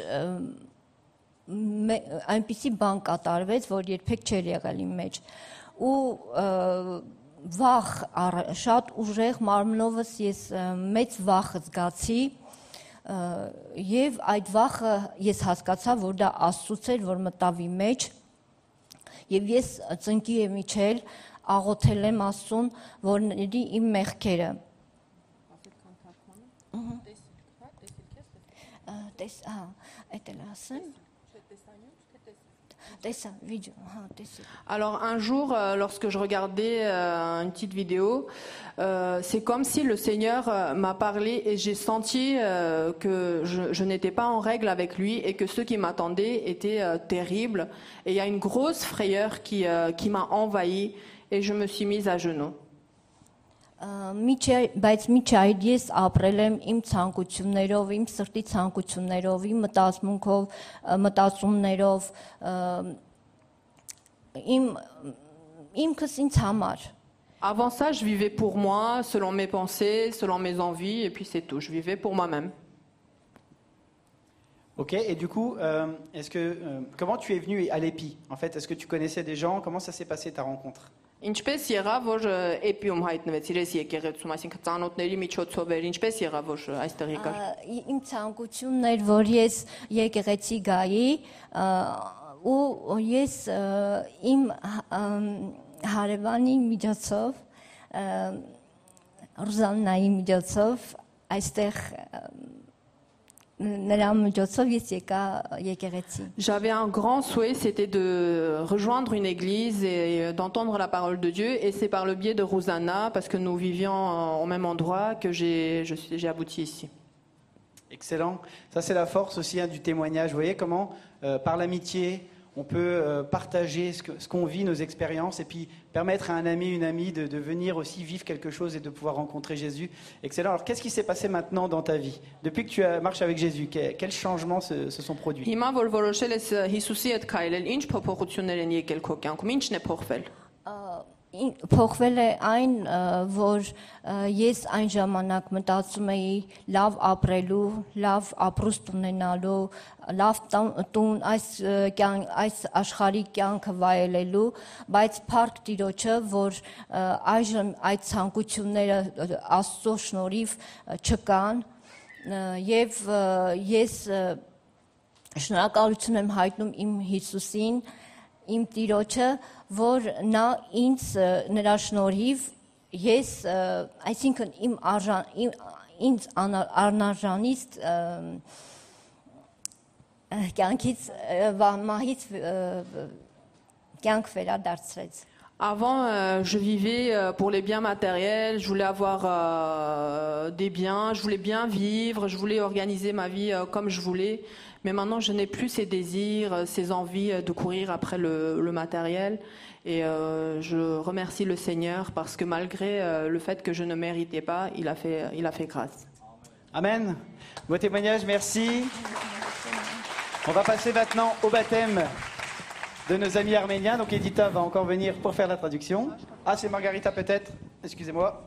այնպիսի բան կատարվեց, որ երբեք չէր եղել իմ մեջ։ Ու վախ շատ ուժեղ մարմնովս ես մեծ վախ զգացի եւ այդ վախը ես հասկացա, որ դա Աստծուց էր, որ մտավ իմ մեջ եւ ես ծնկի եմ իջել, աղոթել եմ Աստծուն, որ ների իմ մեղքերը։ Ահա։ Ա, Տես, հա, այդ էլ ասեմ։ Alors un jour, euh, lorsque je regardais euh, une petite vidéo, euh, c'est comme si le Seigneur m'a parlé et j'ai senti que je, je n'étais pas en règle avec lui et que ceux qui m'attendaient étaient terribles. Et il y a une grosse frayeur qui, qui m'a envahie et je me suis mise à genoux. Ա, Միջը, բայց միջը այդ ես ապրել եմ իմ ցանկություններով, իմ սրտի ցանկություններով, իմ մտածմունքով, ա, մտածումներով, ա, իմ ինքս ինձ համար։ Avant ça, je vivais pour moi, selon mes pensées, selon mes envies, et puis c'est tout. Je vivais pour moi-même. Ok, et du coup, euh, est-ce que, euh, comment tu es venu à l'EPI En fait, est-ce que tu connaissais des gens Comment ça s'est passé ta rencontre Ինչպես եղավ, որ էպիում հայտնվեցիր ես եկեղեցում, այսինքն ծանոթների միջոցով էր, ինչպես եղավ, որ այստեղ եկար։ Իմ ցանկությունն էր, որ ես եկեղեցի գայի ու ես իմ հարևանի միջոցով Ռուզաննայի միջոցով այստեղ J'avais un grand souhait, c'était de rejoindre une église et d'entendre la parole de Dieu. Et c'est par le biais de Rosanna, parce que nous vivions au même endroit, que j'ai abouti ici. Excellent. Ça, c'est la force aussi hein, du témoignage. Vous voyez comment, euh, par l'amitié, on peut euh, partager ce qu'on vit, nos expériences, et puis permettre à un ami, une amie de, de venir aussi vivre quelque chose et de pouvoir rencontrer Jésus. Excellent. Alors, qu'est-ce qui s'est passé maintenant dans ta vie Depuis que tu euh, marches avec Jésus, que- quels changements se, se sont produits Հիմա որ որոշել ես ը, Հիսուսի հետ քայլել, ինչ փոփոխություններ են եկել քո կյանքում, ինչն է փոխվել։ Ա, ին- փոխվել է այն, ա, որ ա, ես այն ժամանակ մտածում էի լավ ապրելու, լավ ապրուստ ունենալու, Լավ տուն այս կյան- այս աշխարհի կյանքը վայելելու, բայց փառք Տիրոջը, որ այժմ այդ ցանկությունները Աստծո շնորհիվ չկան եւ ես շնորհակալություն եմ հայտնում իմ Հիսուսին, իմ Տիրոջը, որ նա ինձ նրա շնորհիվ ես այսինքն իմ արժան իմ ինձ անա- առնարժանից ը, ը, կյանքից ը, վա- մահից ը, կյանք վերադարձրեց Avant, euh, je vivais euh, pour les biens matériels, je voulais avoir euh, des biens, je voulais bien vivre, je voulais organiser ma vie euh, comme je voulais. Mais maintenant, je n'ai plus ces désirs, euh, ces envies euh, de courir après le, le matériel. Et euh, je remercie le Seigneur parce que malgré euh, le fait que je ne méritais pas, il a fait, il a fait grâce. Amen. Beau témoignage, merci. On va passer maintenant au baptême de nos amis arméniens. Donc Edita va encore venir pour faire la traduction. Ah, c'est Margarita peut-être? Excusez-moi.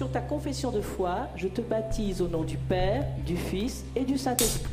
Sur ta confession de foi, je te baptise au nom du Père, du Fils et du Saint-Esprit.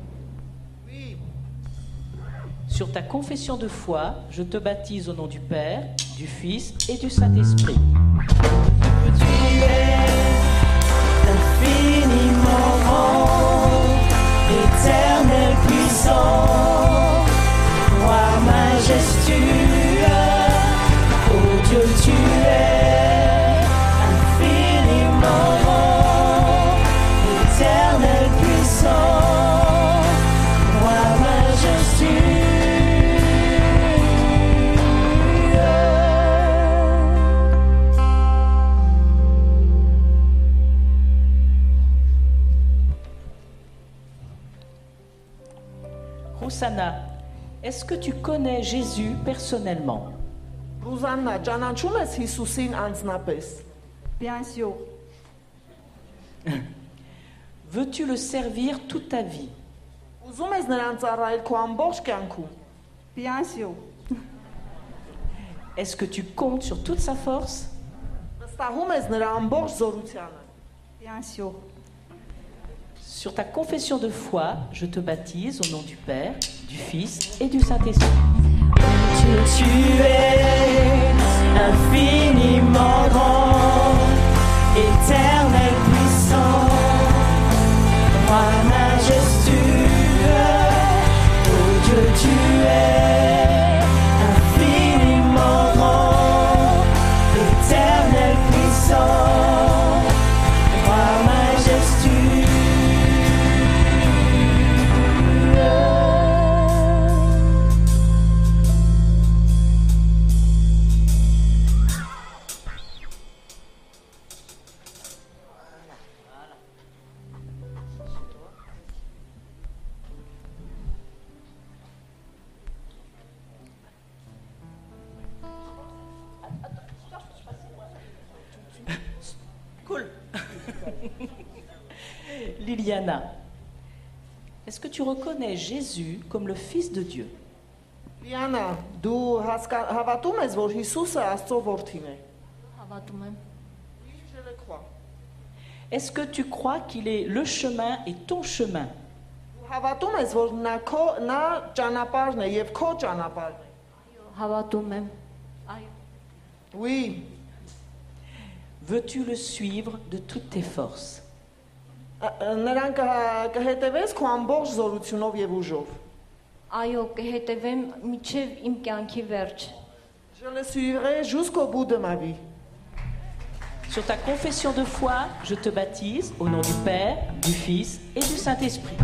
Sur ta confession de foi, je te baptise au nom du Père, du Fils et du Saint-Esprit. éternel puissant, roi. Rosanna, est-ce que tu connais Jésus personnellement Ռուզաննա, ճանաչում ես Հիսուսին անձնապես։ Bien sûr. (laughs) Veux-tu le servir toute ta vie Ուզում ես նրան ծառայել քո ամբողջ կյանքում։ Bien sûr. Est-ce que tu comptes sur toute sa force Վստահում ես նրա ամբողջ զորությանը։ Bien sûr. Sur ta confession de foi, je te baptise au nom du Père, du Fils et du Saint-Esprit. Dieu, tu es infiniment grand, éternel puissant, roi majestueux. Oh Dieu, tu es est-ce que tu reconnais Jésus comme le Fils de Dieu Լիանա, դու հասկա հավատում ես, որ Հիսուսը Աստծո որդին է։ հավատում եմ։ Je le crois։ Est-ce que tu crois qu'il est le chemin et ton chemin Դու հավատում ես, որ նա քո նա ճանապարհն է եւ քո ճանապարհն է։ Հավատում եմ։ Այո, Oui, Veux-tu le suivre de toutes tes forces ը- ը, նրան կհ- կհետևես քո ամբողջ զորությունով եւ ուժով։ այո, կհետևեմ միջև իմ կյանքի վերջ։ Je le suivrai jusqu'au bout de ma vie. Sur ta confession de foi, je te baptise au nom du Père, du Fils et du Saint-Esprit.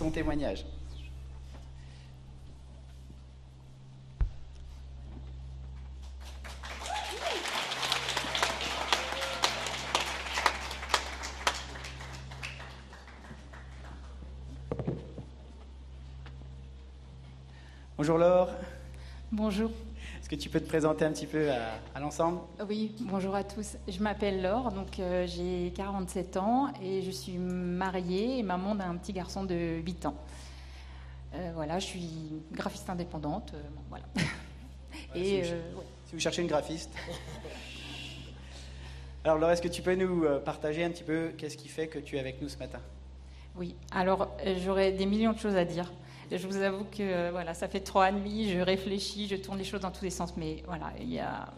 Son témoignage. Bonjour Laure. Bonjour. Est-ce que tu peux te présenter un petit peu à, à l'ensemble Oui, bonjour à tous. Je m'appelle Laure, donc euh, j'ai 47 ans et je suis mariée et maman d'un petit garçon de 8 ans. Euh, voilà, je suis graphiste indépendante. euh, bon, voilà. (laughs) Et si, vous, ouais. si vous cherchez une graphiste. (laughs) Alors Laure, est-ce que tu peux nous partager un petit peu qu'est-ce qui fait que tu es avec nous ce matin? Oui, alors j'aurais des millions de choses à dire. Je vous avoue que euh, voilà, ça fait trois ans et demi, je réfléchis, je tourne les choses dans tous les sens, mais voilà, il y a,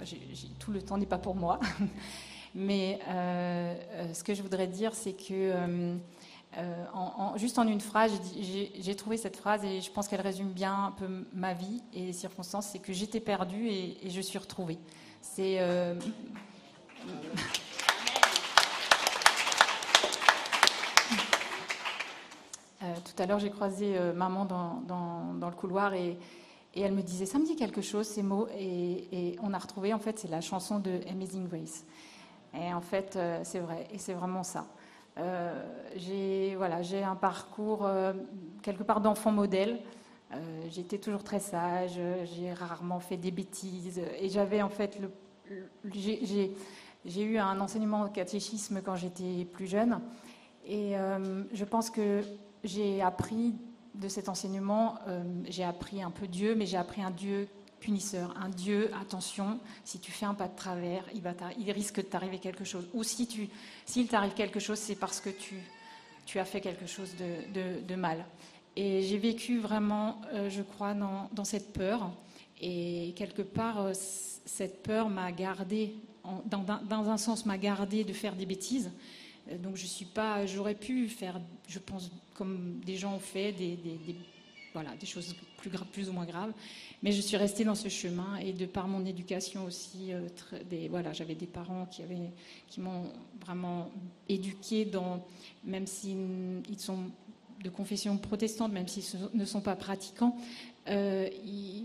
tout le temps n'est pas pour moi. (laughs) mais euh, euh, ce que je voudrais dire, c'est que juste en une phrase, j'ai trouvé cette phrase et je pense qu'elle résume bien un peu ma vie et les circonstances. C'est que j'étais perdue et, et je suis retrouvée. C'est euh, Euh, tout à l'heure, j'ai croisé euh, maman dans, le couloir et, elle me disait, ça me dit quelque chose, ces mots. Et, on a retrouvé, en fait, c'est la chanson de Amazing Grace. Et en fait, euh, c'est vrai, et c'est vraiment ça. Euh, j'ai voilà, un parcours euh, quelque part d'enfant modèle. Euh, J'étais toujours très sage, j'ai rarement fait des bêtises. Et j'avais en fait j'ai- eu un enseignement au catéchisme quand j'étais plus jeune. Et euh, je pense que j'ai appris de cet enseignement, euh, j'ai appris un peu Dieu, mais j'ai appris un Dieu punisseur, un Dieu, attention, si tu fais un pas de travers, il, risque de t'arriver quelque chose. Ou si tu, s'il t'arrive quelque chose, c'est parce que tu, as fait quelque chose de, mal. Et j'ai vécu vraiment, euh, je crois, dans, cette peur. Et quelque part, euh, cette peur m'a gardé, dans- dans un sens, m'a gardé de faire des bêtises. Euh, Donc je suis pas, j'aurais pu faire, je pense, comme des gens ont fait, des, voilà, des choses plus, ou moins graves. Mais je suis restée dans ce chemin et de par mon éducation aussi, euh, voilà, j'avais des parents qui, avaient, qui m'ont vraiment éduquée dans, même s'ils ils sont de confession protestante, même s'ils ne sont pas pratiquants, euh,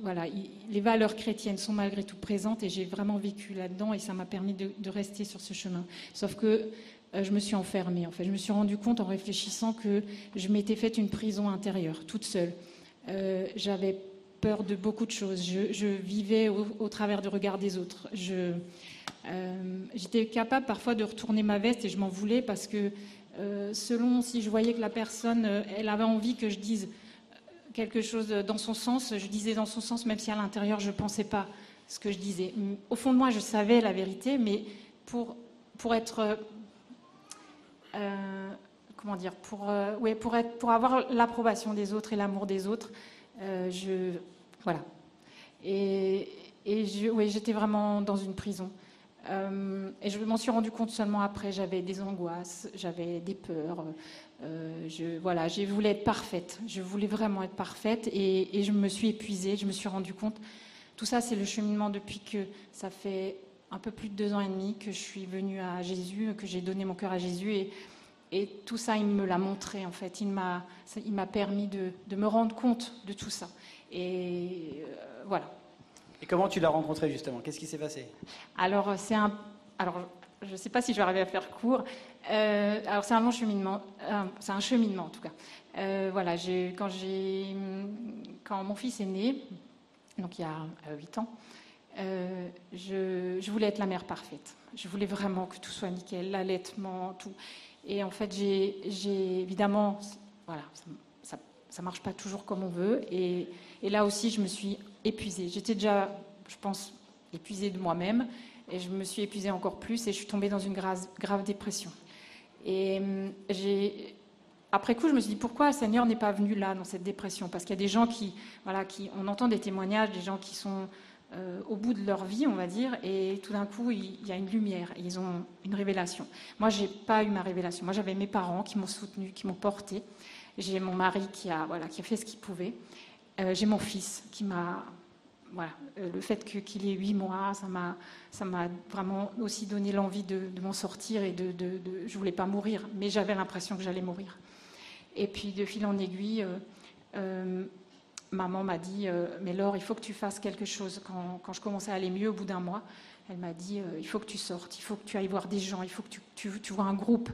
voilà, les valeurs chrétiennes sont malgré tout présentes et j'ai vraiment vécu là-dedans et ça m'a permis de, de rester sur ce chemin. Sauf que je me suis enfermée. En fait, je me suis rendu compte en réfléchissant que je m'étais faite une prison intérieure, toute seule. Euh, J'avais peur de beaucoup de choses. Je, vivais au, travers du regard des autres. Euh, J'étais capable parfois de retourner ma veste et je m'en voulais parce que euh, selon si je voyais que la personne, euh, elle avait envie que je dise quelque chose dans son sens, je disais dans son sens, même si à l'intérieur je ne pensais pas ce que je disais. Au fond de moi, je savais la vérité, mais pour, pour être euh, comment dire, pour, euh, pour, être, pour avoir l'approbation des autres et l'amour des autres, euh, je, voilà. Et, et j'étais vraiment dans une prison. Euh, et je m'en suis rendu compte seulement après. J'avais des angoisses, j'avais des peurs. je, voilà, je voulais être parfaite. Je voulais vraiment être parfaite et, et je me suis épuisée. Je me suis rendu compte. Tout ça, c'est le cheminement depuis que ça fait un peu plus de deux ans et demi que je suis venue à Jésus, que j'ai donné mon cœur à Jésus. Et, et tout ça, il me l'a montré, en fait. Il m'a, ça- il m'a permis de, de me rendre compte de tout ça. Et euh, voilà. Et comment tu l'as rencontré justement? Qu'est-ce qui s'est passé? Alors, c'est un. Alors, je ne sais pas si je vais arriver à faire court. Euh, alors, c'est un long cheminement. Euh, c'est un cheminement, en tout cas. Euh, voilà, j'ai, quand, j'ai, quand mon fils est né, donc il y a euh, 8 ans, euh, je, voulais être la mère parfaite. Je voulais vraiment que tout soit nickel, l'allaitement, tout. Et en fait, j'ai, évidemment, voilà, ça, ça, marche pas toujours comme on veut. Et, là aussi, je me suis épuisée. J'étais déjà, je pense, épuisée de moi-même. Et je me suis épuisée encore plus et je suis tombée dans une grave, dépression. Et j'ai, après coup, je me suis dit pourquoi le Seigneur n'est pas venu là dans cette dépression? Parce qu'il y a des gens qui, voilà, qui, on entend des témoignages, des gens qui sont euh, au bout de leur vie, on va dire, et tout d'un coup, il, y a une lumière, ils ont une révélation. Moi, j'ai pas eu ma révélation. Moi, j'avais mes parents qui m'ont soutenue, qui m'ont portée. J'ai mon mari qui a, voilà, qui a fait ce qu'il pouvait. Euh, j'ai mon fils qui m'a voilà, euh, le fait qu'il y ait huit mois, ça m'a, ça m'a vraiment aussi donné l'envie de, m'en sortir et de, de, de- je voulais pas mourir, mais j'avais l'impression que j'allais mourir. Et puis de fil en aiguille, maman m'a dit, euh, mais Laure, il faut que tu fasses quelque chose. Quand, quand je commençais à aller mieux au bout d'un mois, elle m'a dit, euh, il faut que tu sortes, il faut que tu ailles voir des gens, il faut que tu, tu- vois un groupe.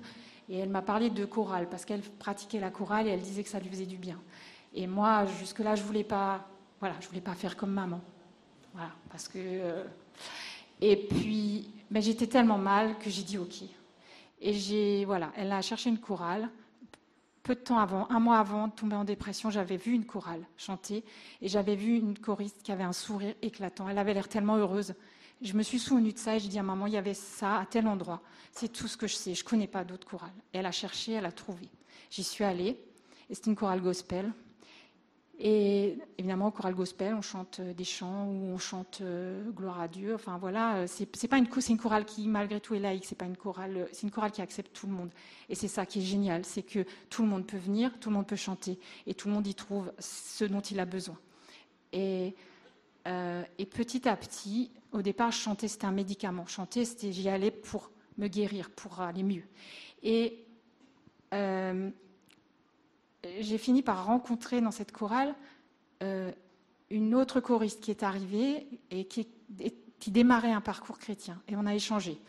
Et elle m'a parlé de chorale, parce qu'elle pratiquait la chorale et elle disait que ça lui faisait du bien. Et moi, jusque-là, je voulais pas, voilà, je voulais pas faire comme maman. Voilà, parce que. euh, Et puis, ben, j'étais tellement mal que j'ai dit OK. Et j'ai, voilà, elle a cherché une chorale. Peu de temps avant, un mois avant de tomber en dépression, j'avais vu une chorale chanter et j'avais vu une choriste qui avait un sourire éclatant. Elle avait l'air tellement heureuse. Je me suis souvenue de ça et j'ai dit à maman, il y avait ça à tel endroit. C'est tout ce que je sais. Je ne connais pas d'autres chorales. Et elle a cherché, elle a trouvé. J'y suis allée et c'était une chorale gospel. Et évidemment, au choral gospel, on chante euh, des chants où on chante euh, gloire à Dieu. Enfin voilà, euh, c'est pas une, chorale qui malgré tout est laïque. C'est pas une chorale, c'est une chorale qui accepte tout le monde. Et c'est ça qui est génial, c'est que tout le monde peut venir, tout le monde peut chanter, et tout le monde y trouve ce dont il a besoin. Et, et petit à petit, au départ, chanter c'était un médicament. Chanter, c'était j'y allais pour me guérir, pour aller mieux. Et j'ai fini par rencontrer dans cette chorale euh, une autre choriste qui est arrivée et qui, démarrait un parcours chrétien. Et on a échangé.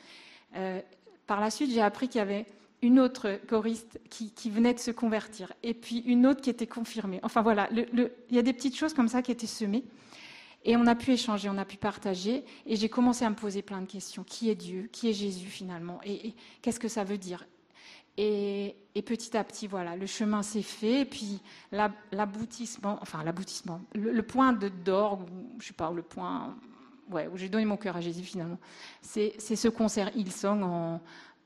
Euh, par la suite, j'ai appris qu'il y avait une autre choriste qui, venait de se convertir, et puis une autre qui était confirmée. Enfin voilà, il y a des petites choses comme ça qui étaient semées. Et on a pu échanger, on a pu partager, et j'ai commencé à me poser plein de questions. Qui est Dieu? Qui est Jésus finalement? Et qu'est-ce que ça veut dire? Et, et petit à petit, voilà, le chemin s'est fait. Et puis l'ab- l'aboutissement, enfin l'aboutissement, le, point de d'orgue, je sais pas, le point, où j'ai donné mon cœur à Jésus finalement, c'est ce concert Hillsong en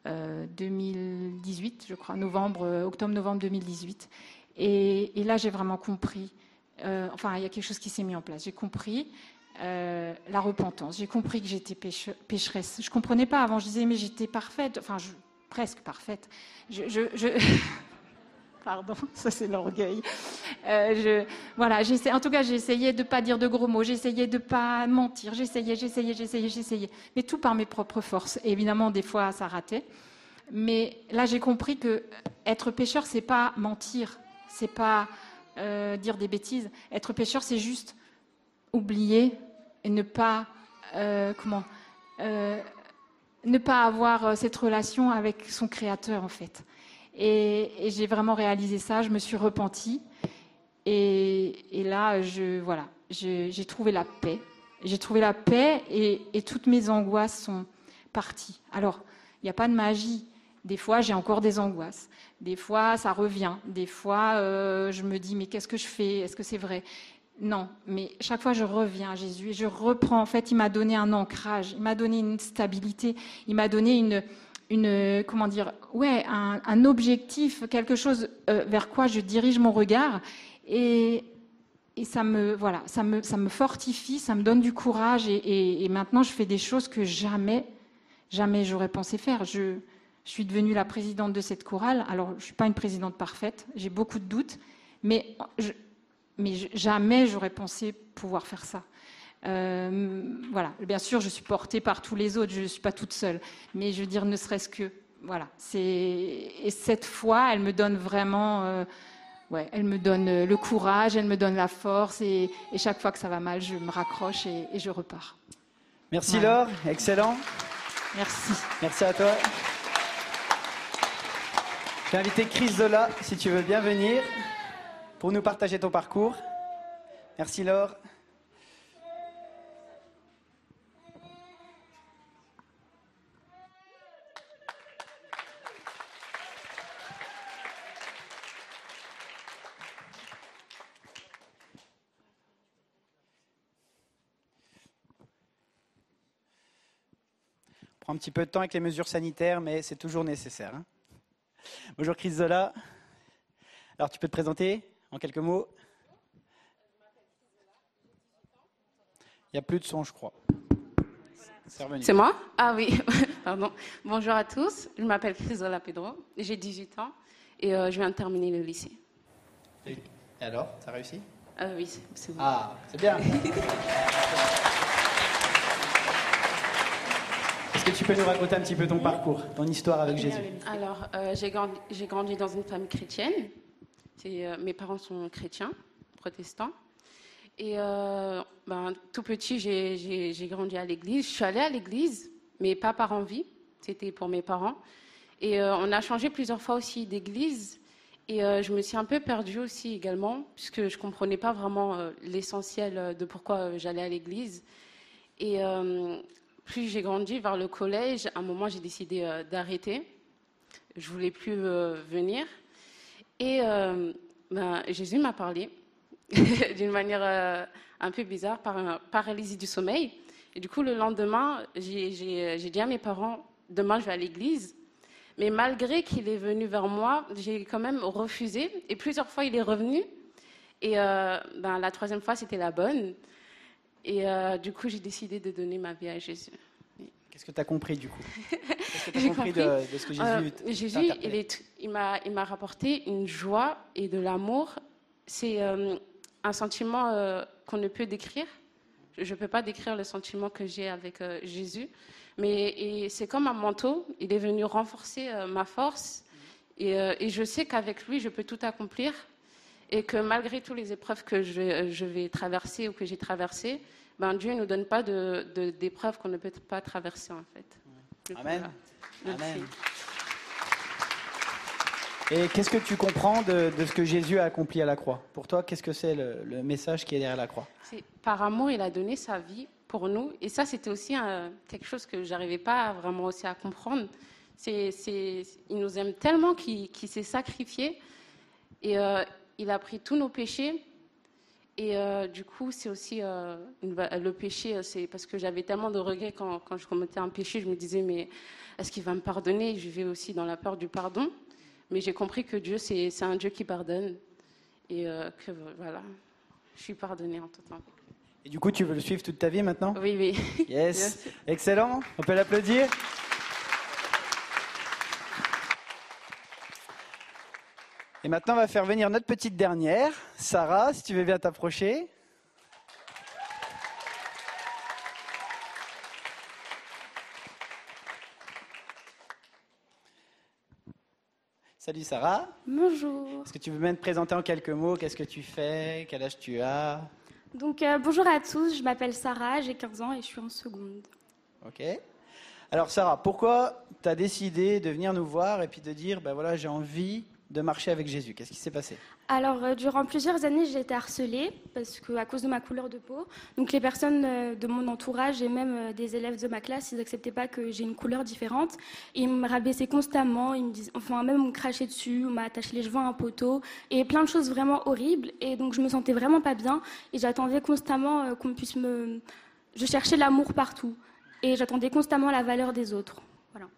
euh, 2018, je crois, novembre, euh, octobre-novembre 2018. Et, là, j'ai vraiment compris. euh, enfin, il y a quelque chose qui s'est mis en place. J'ai compris. euh, la repentance. J'ai compris que j'étais péche- pécheresse. Je comprenais pas avant. Je disais mais j'étais parfaite. Enfin, je- presque parfaite. (laughs) Pardon, ça c'est l'orgueil. Euh, voilà, en tout cas, j'essayais de pas dire de gros mots, j'essayais de pas mentir, j'essayais, j'essayais, j'essayais, j'essayais, mais tout par mes propres forces. Évidemment, des fois, ça ratait. Mais là, j'ai compris que être pécheur, c'est pas mentir, c'est pas euh, dire des bêtises. Être pécheur, c'est juste oublier et ne pas euh, comment ne pas avoir euh, cette relation avec son créateur en fait. Et, j'ai vraiment réalisé ça. Je me suis repentie et, là, je voilà, j'ai trouvé la paix. J'ai trouvé la paix et, et toutes mes angoisses sont parties. Alors, il n'y a pas de magie. Des fois, j'ai encore des angoisses. Des fois, ça revient. Des fois, euh, je me dis, mais qu'est-ce que je fais? Est-ce que c'est vrai? Non, mais chaque fois, je reviens à Jésus et je reprends. En fait, il m'a donné un ancrage, il m'a donné une stabilité, il m'a donné une, une comment dire, ouais, un, objectif, quelque chose euh, vers quoi je dirige mon regard. Et, et ça me, voilà, ça me, ça me fortifie, ça me donne du courage. Et, maintenant, je fais des choses que jamais, jamais j'aurais pensé faire. Je, suis devenue la présidente de cette chorale. Alors, je ne suis pas une présidente parfaite, j'ai beaucoup de doutes, mais, mais jamais j'aurais pensé pouvoir faire ça. Euh, voilà, bien sûr, je suis portée par tous les autres, je ne suis pas toute seule, mais je veux dire, ne serait-ce que, voilà, c'est et cette foi, elle me donne vraiment, euh, ouais, elle me donne le courage, elle me donne la force, et, et chaque fois que ça va mal, je me raccroche et, et je repars. Merci Voilà. Laure, excellent. Merci. Merci à toi. Je vais inviter Chris Zola, si tu veux bien venir, pour nous partager ton parcours. Merci Laure. Prend un petit peu de temps avec les mesures sanitaires, mais c'est toujours nécessaire. hein. Bonjour Chris Zola. Alors tu peux te présenter? En quelques mots Il n'y a plus de son, je crois. C'est revenu. C'est moi? Ah oui, (laughs) pardon. Bonjour à tous, je m'appelle Chrysola Pedro, j'ai 18 ans et euh, je viens de terminer le lycée. Et alors, ça réussi? Euh, oui, c'est- bon. Ah, c'est bien. Est-ce que tu peux nous raconter un petit peu ton parcours, ton histoire avec Jésus? Alors, euh, j'ai grandi, grandi dans une famille chrétienne euh, mes parents sont chrétiens, protestants. Et euh, ben, tout petit, j'ai- grandi à l'église. Je suis allée à l'église, mais pas par envie. C'était pour mes parents. Et euh, on a changé plusieurs fois aussi d'église. Et je me suis un peu perdue aussi également, puisque je ne comprenais pas vraiment l'essentiel de pourquoi j'allais à l'église. Et plus j'ai grandi vers le collège, à un moment, j'ai décidé d'arrêter. Je voulais plus venir. Et euh, ben, Jésus m'a parlé (laughs) d'une manière euh, un peu bizarre, par une paralysie du sommeil. Et du coup, le lendemain, j'ai dit à mes parents, demain, je vais à l'église. Mais malgré qu'il est venu vers moi, j'ai quand même refusé. Et plusieurs fois, il est revenu. Et euh, ben, la troisième fois, c'était la bonne. Et du coup, j'ai décidé de donner ma vie à Jésus. Qu'est-ce que tu as compris du coup (laughs) Qu'est-ce que tu as J'ai compris, compris. de, de ce que Jésus Euh, Jésus, il, est- il m'a, il m'a rapporté une joie et de l'amour. C'est euh, un sentiment euh, qu'on ne peut décrire. Je ne peux pas décrire le sentiment que j'ai avec euh, Jésus. Mais et c'est comme un manteau. Il est venu renforcer ma force. Et, et je sais qu'avec lui, je peux tout accomplir. Et que malgré toutes les épreuves que je, je vais traverser ou que j'ai traversées, ben Dieu ne nous donne pas de, de- d'épreuves qu'on ne peut pas traverser en fait. Donc, Amen. voilà. Amen. Et qu'est-ce que tu comprends de, de ce que Jésus a accompli à la croix? Pour toi, qu'est-ce que c'est le, le message qui est derrière la croix? Par amour, il a donné sa vie pour nous. Et ça, c'était aussi un- quelque chose que j'arrivais pas vraiment aussi à comprendre. C'est, c'est- il nous aime tellement qu'il, qu'il s'est sacrifié. Et euh, il a pris tous nos péchés. Et euh, du coup, c'est aussi euh, le péché, euh, c'est parce que j'avais tellement de regrets quand, quand je commettais un péché. Je me disais, mais est-ce qu'il va me pardonner? Je vivais aussi dans la peur du pardon. Mais j'ai compris que Dieu, c'est, c'est un Dieu qui pardonne. Et euh, que voilà, je suis pardonnée en tout temps. Et du coup, tu veux le suivre toute ta vie maintenant? Oui, oui. Yes. (laughs) Excellent. On peut l'applaudir. Et maintenant, on va faire venir notre petite dernière, Sarah, si tu veux bien t'approcher. Salut Sarah. Bonjour. Est-ce que tu veux bien te présenter en quelques mots? Qu'est-ce que tu fais? Quel âge tu as? Donc euh, bonjour à tous, je m'appelle Sarah, j'ai 15 ans et je suis en seconde. Ok. Alors Sarah, pourquoi tu as décidé de venir nous voir et puis de dire, ben voilà, j'ai envie de marcher avec Jésus Qu'est-ce qui s'est passé Alors euh, durant plusieurs années, j'ai été harcelée parce que à cause de ma couleur de peau. Donc les personnes euh, de mon entourage et même euh, des élèves de ma classe, ils n'acceptaient pas que j'ai une couleur différente. Ils me rabaissaient constamment, ils me disaient, enfin même on me crachait dessus, on m'a attaché les cheveux à un poteau et plein de choses vraiment horribles. Et donc je me sentais vraiment pas bien et j'attendais constamment qu'on puisse me, je cherchais l'amour partout et j'attendais constamment la valeur des autres. Voilà.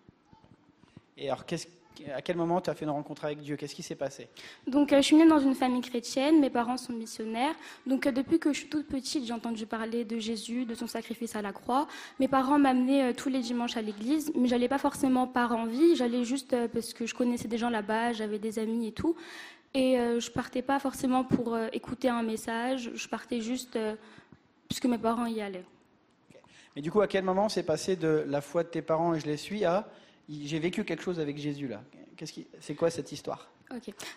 Et alors, qu'est-ce- à quel moment tu as fait une rencontre avec Dieu? Qu'est-ce qui s'est passé? Donc, euh, je suis née dans une famille chrétienne, mes parents sont missionnaires. Donc, euh, depuis que je suis toute petite, j'ai entendu parler de Jésus, de son sacrifice à la croix. Mes parents m'amenaient euh, tous les dimanches à l'église, mais j'allais pas forcément par envie, j'allais juste parce que je connaissais des gens là-bas, j'avais des amis et tout. Et je partais pas forcément pour écouter un message, je partais juste puisque mes parents y allaient. Mais du coup, à quel moment c'est passé de la foi de tes parents et je les suis à j'ai vécu quelque chose avec Jésus là C'est quoi cette histoire?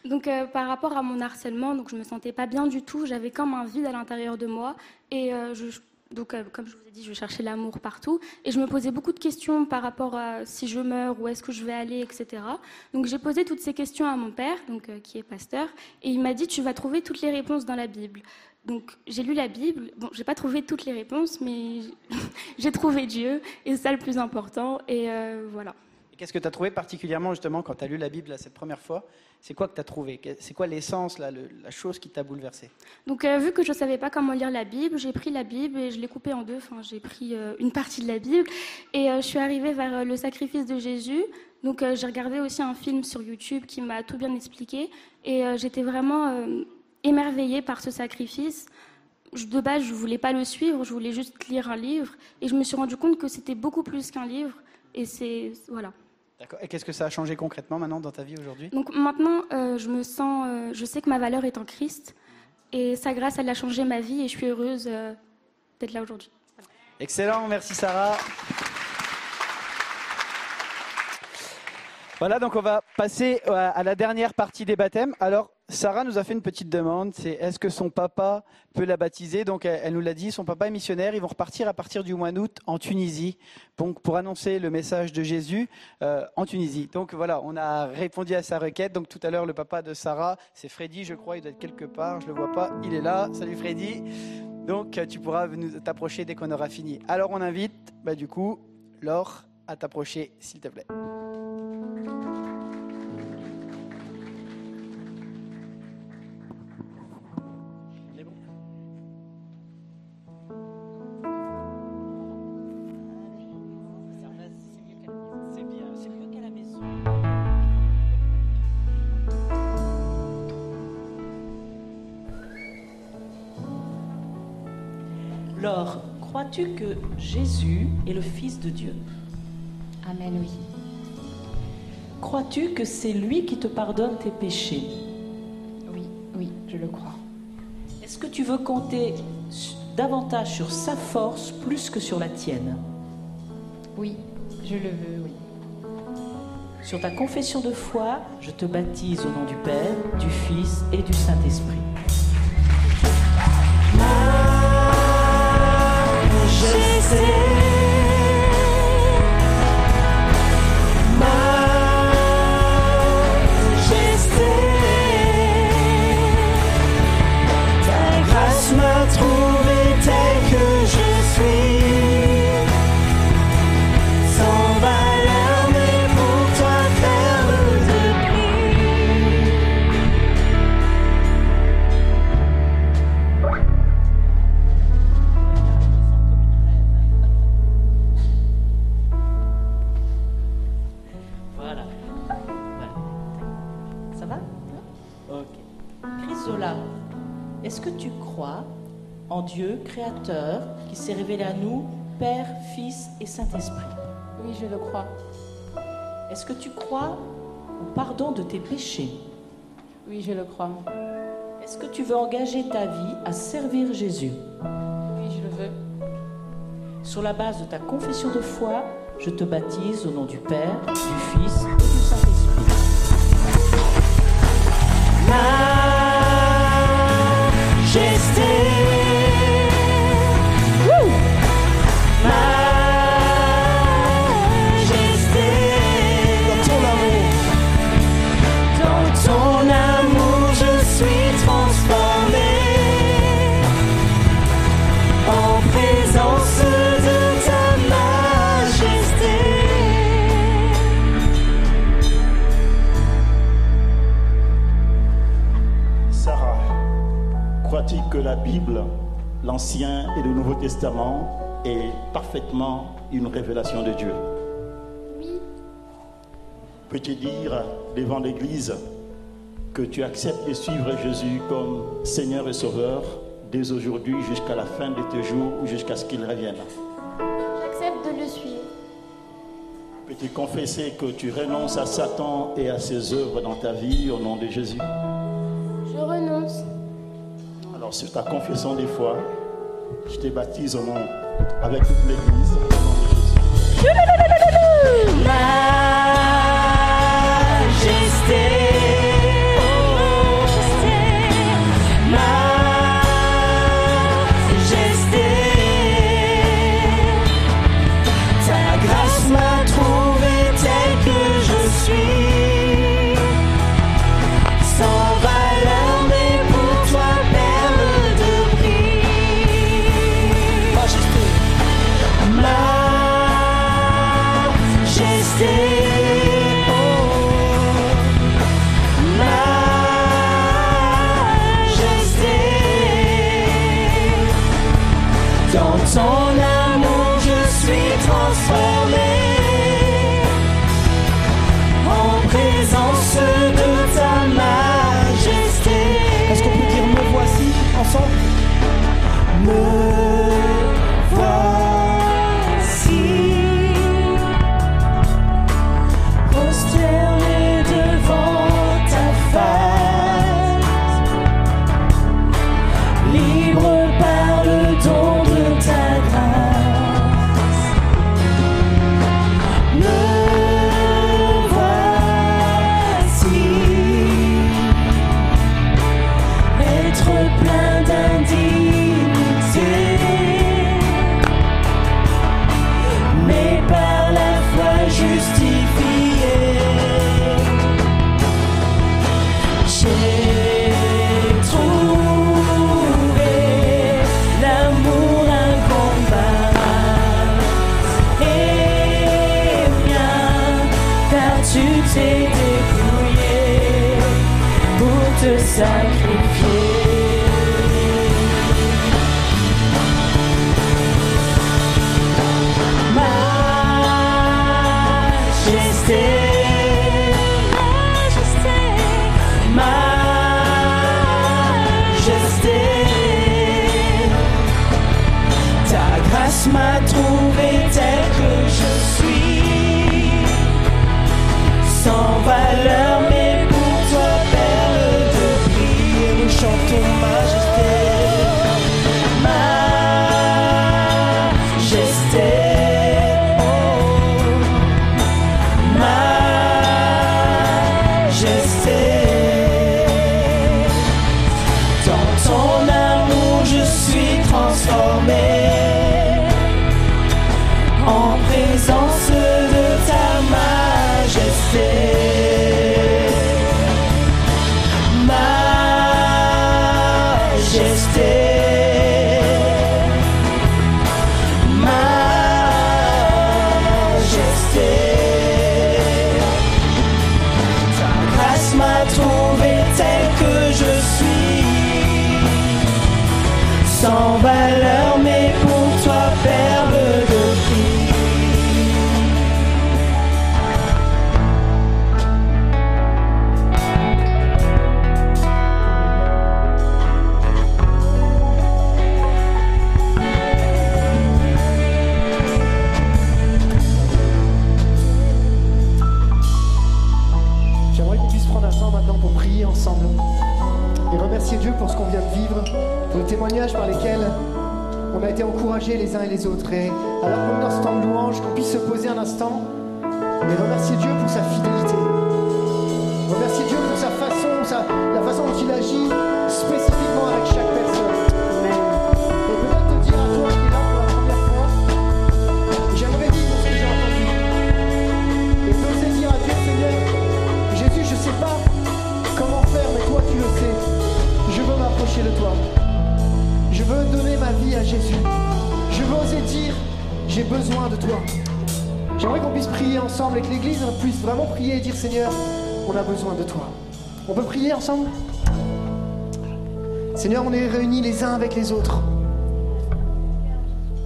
Donc euh, par rapport à mon harcèlement, donc je me sentais pas bien du tout. J'avais comme un vide à l'intérieur de moi et euh, donc euh, comme je vous ai dit, je cherchais l'amour partout et je me posais beaucoup de questions par rapport à si je meurs, où est-ce que je vais aller, etc. Donc j'ai posé toutes ces questions à mon père, donc qui est pasteur, et il m'a dit tu vas trouver toutes les réponses dans la Bible. Donc j'ai lu la Bible. Bon, j'ai pas trouvé toutes les réponses, mais (laughs) j'ai trouvé Dieu et c'est ça le plus important. Et voilà. Qu'est-ce que tu as trouvé particulièrement justement quand tu as lu la Bible cette première fois? C'est quoi que tu as trouvé C'est quoi l'essence, la chose qui t'a bouleversé? Donc, euh, vu que je ne savais pas comment lire la Bible, j'ai pris la Bible et je l'ai coupée en deux. Enfin, j'ai pris euh, une partie de la Bible et euh, je suis arrivée vers le sacrifice de Jésus. Donc, j'ai regardé aussi un film sur YouTube qui m'a tout bien expliqué et j'étais vraiment émerveillée par ce sacrifice. De base, je voulais pas le suivre, je voulais juste lire un livre et je me suis rendu compte que c'était beaucoup plus qu'un livre. Et c'est voilà. D'accord. Et qu'est-ce que ça a changé concrètement maintenant dans ta vie aujourd'hui? Donc maintenant, euh, je me sens, euh, je sais que ma valeur est en Christ, et sa grâce, elle a changé ma vie, et je suis heureuse euh, d'être là aujourd'hui. Excellent, merci Sarah. Voilà, donc on va passer à à la dernière partie des baptêmes. Alors, Sarah nous a fait une petite demande, c'est est-ce que son papa peut la baptiser? Donc elle, nous l'a dit, son papa est missionnaire, ils vont repartir à partir du mois d'août en Tunisie, donc pour annoncer le message de Jésus euh, en Tunisie. Donc voilà, on a répondu à sa requête. Donc tout à l'heure, le papa de Sarah, c'est Freddy, je crois, il doit être quelque part, je le vois pas, il est là. Salut Freddy. Donc tu pourras nous- t'approcher dès qu'on aura fini. Alors on invite, bah, du coup, Laure à t'approcher, s'il te plaît. Laure, crois-tu que Jésus est le Fils de Dieu? Amen, oui. Crois-tu que c'est lui qui te pardonne tes péchés? Oui, oui, je le crois. Est-ce que tu veux compter davantage sur sa force plus que sur la tienne? Oui, je le veux, oui. Sur ta confession de foi, je te baptise au nom du Père, du Fils et du Saint-Esprit. Ta Dieu créateur qui s'est révélé à nous, Père, Fils et Saint-Esprit Oui, je le crois. Est-ce que tu crois au pardon de tes péchés? Oui, je le crois. Est-ce que tu veux engager ta vie à servir Jésus? Oui, je le veux. Sur la base de ta confession de foi, je te baptise au nom du Père, du Fils et du Saint-Esprit. La Bible, l'Ancien et le Nouveau Testament, est parfaitement une révélation de Dieu Oui. Peux-tu dire devant l'Église que tu acceptes de suivre Jésus comme Seigneur et Sauveur dès aujourd'hui jusqu'à la fin de tes jours ou jusqu'à ce qu'il revienne? J'accepte de le suivre. Peux-tu confesser que tu renonces à Satan et à ses œuvres dans ta vie au nom de Jésus? Je renonce. Alors, sur ta confession des foi, je te baptise au nom, avec toute l'Église, au nom de Jésus.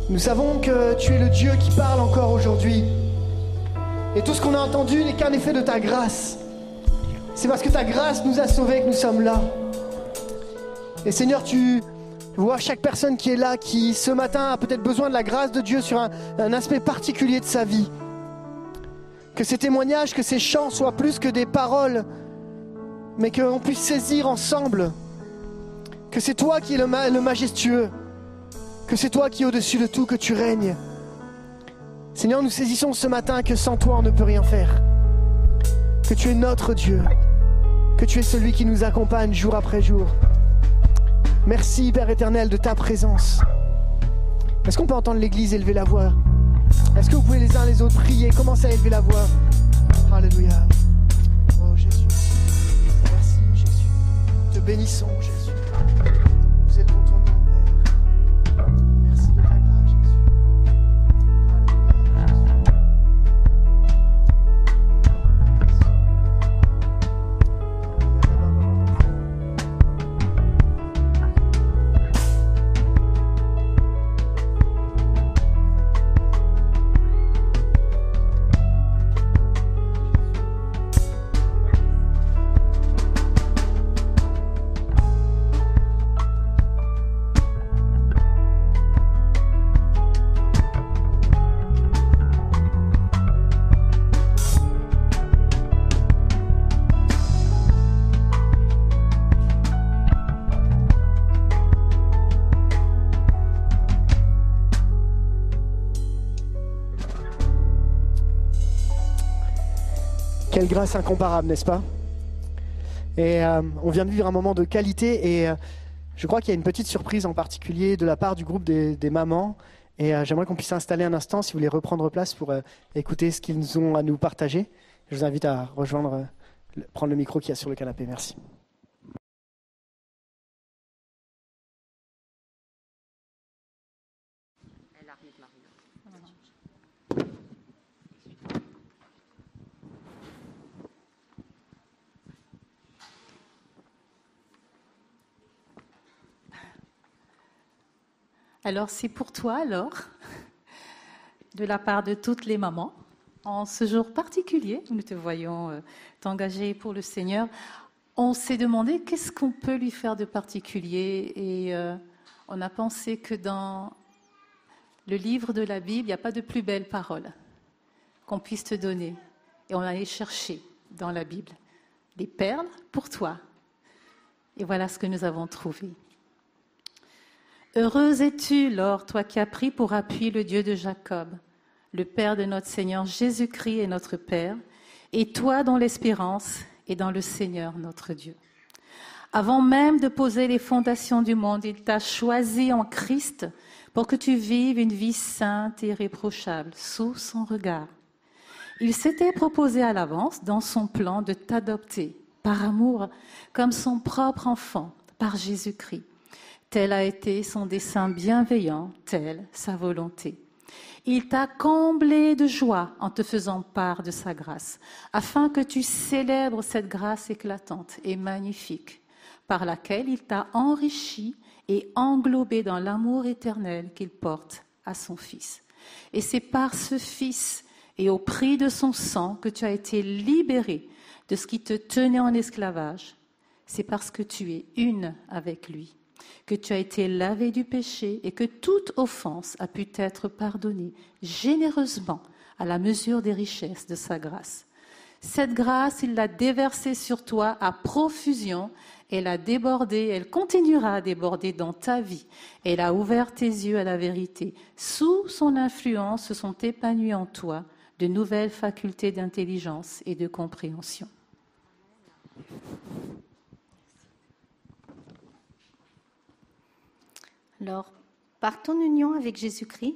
Nous savons que tu es le Dieu qui parle encore aujourd'hui. Et tout ce qu'on a entendu n'est qu'un effet de ta grâce. C'est parce que ta grâce nous a sauvés que nous sommes là. Et Seigneur, tu vois chaque personne qui est là, qui ce matin a peut-être besoin de la grâce de Dieu sur un, un aspect particulier de sa vie. Que ces témoignages, que ces chants soient plus que des paroles, mais qu'on puisse saisir ensemble que c'est toi qui es le, ma- le majestueux, que c'est toi qui es au-dessus de tout, que tu règnes. Seigneur, nous saisissons ce matin que sans toi on ne peut rien faire. Que tu es notre Dieu. Que tu es celui qui nous accompagne jour après jour. Merci Père éternel de ta présence. Est-ce qu'on peut entendre l'Église élever la voix? Est-ce que vous pouvez les uns les autres prier? Commencez à élever la voix. Alléluia. Oh Jésus. Merci Jésus. Te bénissons Jésus. Grâce incomparable, n'est-ce pas? Et euh, on vient de vivre un moment de qualité et euh, je crois qu'il y a une petite surprise en particulier de la part du groupe des, mamans. Et euh, j'aimerais qu'on puisse s'installer un instant si vous voulez reprendre place pour écouter ce qu'ils ont à nous partager. Je vous invite à rejoindre, prendre le micro qui est sur le canapé. Merci. Alors c'est pour toi alors, de la part de toutes les mamans, en ce jour particulier où nous te voyons euh, t'engager pour le Seigneur, on s'est demandé qu'est-ce qu'on peut lui faire de particulier et euh, on a pensé que dans le livre de la Bible, il n'y a pas de plus belle parole qu'on puisse te donner. Et on allait chercher dans la Bible des perles pour toi. Et voilà ce que nous avons trouvé. Heureuse es-tu, Lors, toi qui as pris pour appui le Dieu de Jacob, le Père de notre Seigneur Jésus-Christ et notre Père, et toi dans l'espérance et dans le Seigneur notre Dieu. Avant même de poser les fondations du monde, il t'a choisi en Christ pour que tu vives une vie sainte et irréprochable sous son regard. Il s'était proposé à l'avance dans son plan de t'adopter par amour comme son propre enfant par Jésus-Christ. Tel a été son dessein bienveillant, telle sa volonté. Il t'a comblé de joie en te faisant part de sa grâce, afin que tu célèbres cette grâce éclatante et magnifique, par laquelle il t'a enrichi et englobé dans l'amour éternel qu'il porte à son Fils. Et c'est par ce Fils et au prix de son sang que tu as été libéré de ce qui te tenait en esclavage. C'est parce que tu es une avec lui que tu as été lavé du péché et que toute offense a pu être pardonnée généreusement à la mesure des richesses de sa grâce. Cette grâce, il l'a déversée sur toi à profusion, elle a débordé, elle continuera à déborder dans ta vie. Elle a ouvert tes yeux à la vérité. Sous son influence se sont épanouies en toi de nouvelles facultés d'intelligence et de compréhension. Alors, par ton union avec Jésus-Christ,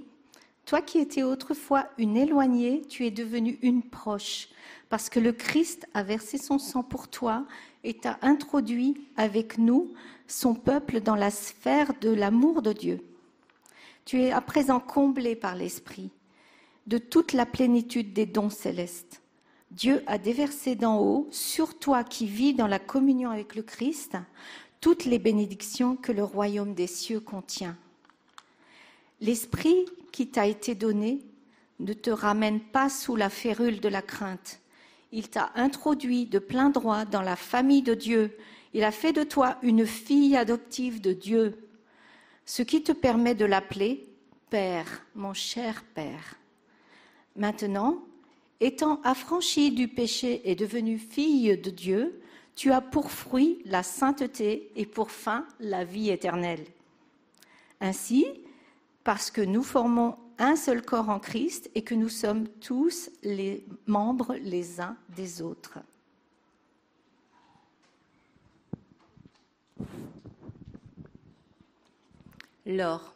toi qui étais autrefois une éloignée, tu es devenue une proche, parce que le Christ a versé son sang pour toi et t'a introduit avec nous, son peuple, dans la sphère de l'amour de Dieu. Tu es à présent comblé par l'Esprit de toute la plénitude des dons célestes. Dieu a déversé d'en haut, sur toi qui vis dans la communion avec le Christ, toutes les bénédictions que le royaume des cieux contient. L'esprit qui t'a été donné ne te ramène pas sous la férule de la crainte. Il t'a introduit de plein droit dans la famille de Dieu. Il a fait de toi une fille adoptive de Dieu, ce qui te permet de l'appeler Père, mon cher Père. Maintenant, étant affranchie du péché et devenue fille de Dieu, tu as pour fruit la sainteté et pour fin la vie éternelle. Ainsi, parce que nous formons un seul corps en Christ et que nous sommes tous les membres les uns des autres. Laure,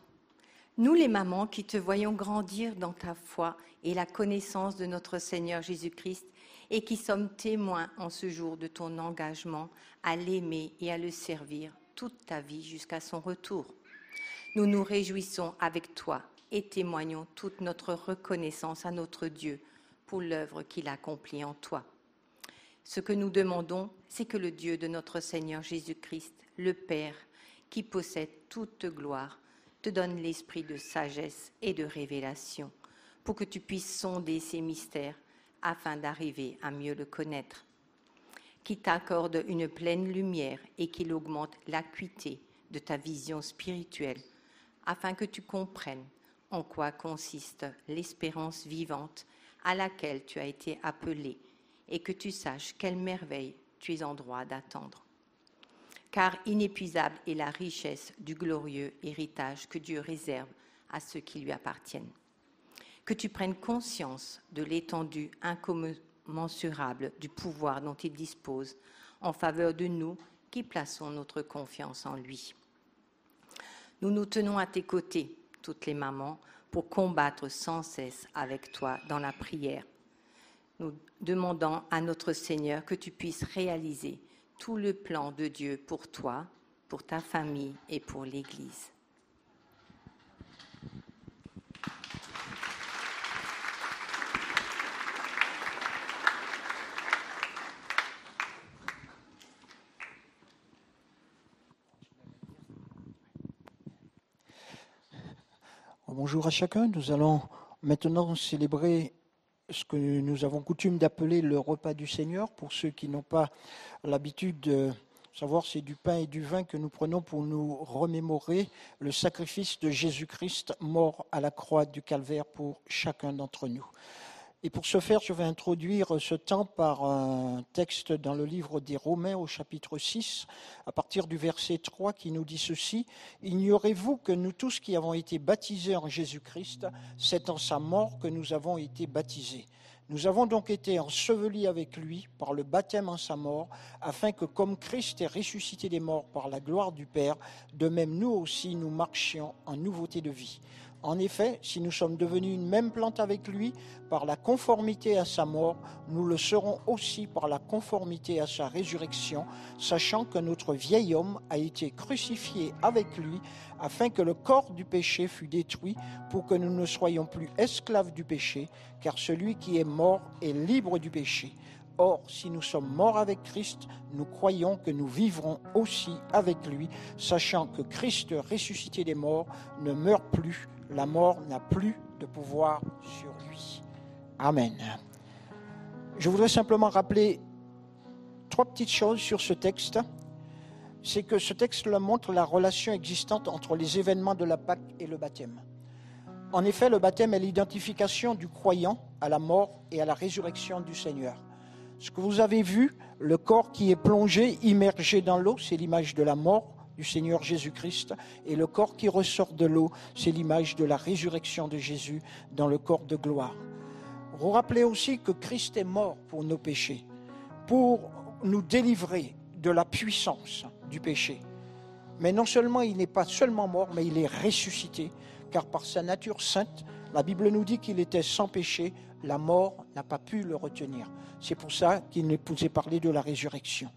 nous les mamans qui te voyons grandir dans ta foi et la connaissance de notre Seigneur Jésus-Christ, et qui sommes témoins en ce jour de ton engagement à l'aimer et à le servir toute ta vie jusqu'à son retour. Nous nous réjouissons avec toi et témoignons toute notre reconnaissance à notre Dieu pour l'œuvre qu'il accomplit en toi. Ce que nous demandons, c'est que le Dieu de notre Seigneur Jésus-Christ, le Père, qui possède toute gloire, te donne l'esprit de sagesse et de révélation, pour que tu puisses sonder ces mystères afin d'arriver à mieux le connaître, qui t'accorde une pleine lumière et qu'il augmente l'acuité de ta vision spirituelle, afin que tu comprennes en quoi consiste l'espérance vivante à laquelle tu as été appelé et que tu saches quelle merveille tu es en droit d'attendre. Car inépuisable est la richesse du glorieux héritage que Dieu réserve à ceux qui lui appartiennent que tu prennes conscience de l'étendue incommensurable du pouvoir dont il dispose en faveur de nous qui plaçons notre confiance en lui. Nous nous tenons à tes côtés, toutes les mamans, pour combattre sans cesse avec toi dans la prière. Nous demandons à notre Seigneur que tu puisses réaliser tout le plan de Dieu pour toi, pour ta famille et pour l'Église. Bonjour à chacun. Nous allons maintenant célébrer ce que nous avons coutume d'appeler le repas du Seigneur. Pour ceux qui n'ont pas l'habitude de, savoir c'est du pain et du vin que nous prenons pour nous remémorer le sacrifice de Jésus-Christ mort à la croix du calvaire pour chacun d'entre nous. Et pour ce faire, je vais introduire ce temps par un texte dans le livre des Romains au chapitre 6, à partir du verset 3 qui nous dit ceci. Ignorez-vous que nous tous qui avons été baptisés en Jésus-Christ, c'est en sa mort que nous avons été baptisés. Nous avons donc été ensevelis avec lui par le baptême en sa mort, afin que comme Christ est ressuscité des morts par la gloire du Père, de même nous aussi nous marchions en nouveauté de vie. En effet, si nous sommes devenus une même plante avec lui par la conformité à sa mort, nous le serons aussi par la conformité à sa résurrection, sachant que notre vieil homme a été crucifié avec lui, afin que le corps du péché fût détruit, pour que nous ne soyons plus esclaves du péché, car celui qui est mort est libre du péché. Or, si nous sommes morts avec Christ, nous croyons que nous vivrons aussi avec lui, sachant que Christ ressuscité des morts ne meurt plus, la mort n'a plus de pouvoir sur lui. Amen. Je voudrais simplement rappeler trois petites choses sur ce texte. C'est que ce texte montre la relation existante entre les événements de la Pâque et le baptême. En effet, le baptême est l'identification du croyant à la mort et à la résurrection du Seigneur. Ce que vous avez vu, le corps qui est plongé, immergé dans l'eau, c'est l'image de la mort du Seigneur Jésus-Christ, et le corps qui ressort de l'eau, c'est l'image de la résurrection de Jésus dans le corps de gloire. Vous rappelez aussi que Christ est mort pour nos péchés, pour nous délivrer de la puissance du péché. Mais non seulement il n'est pas seulement mort, mais il est ressuscité, car par sa nature sainte, la Bible nous dit qu'il était sans péché, la mort n'a pas pu le retenir. C'est pour ça qu'il ne pouvait parler de la résurrection.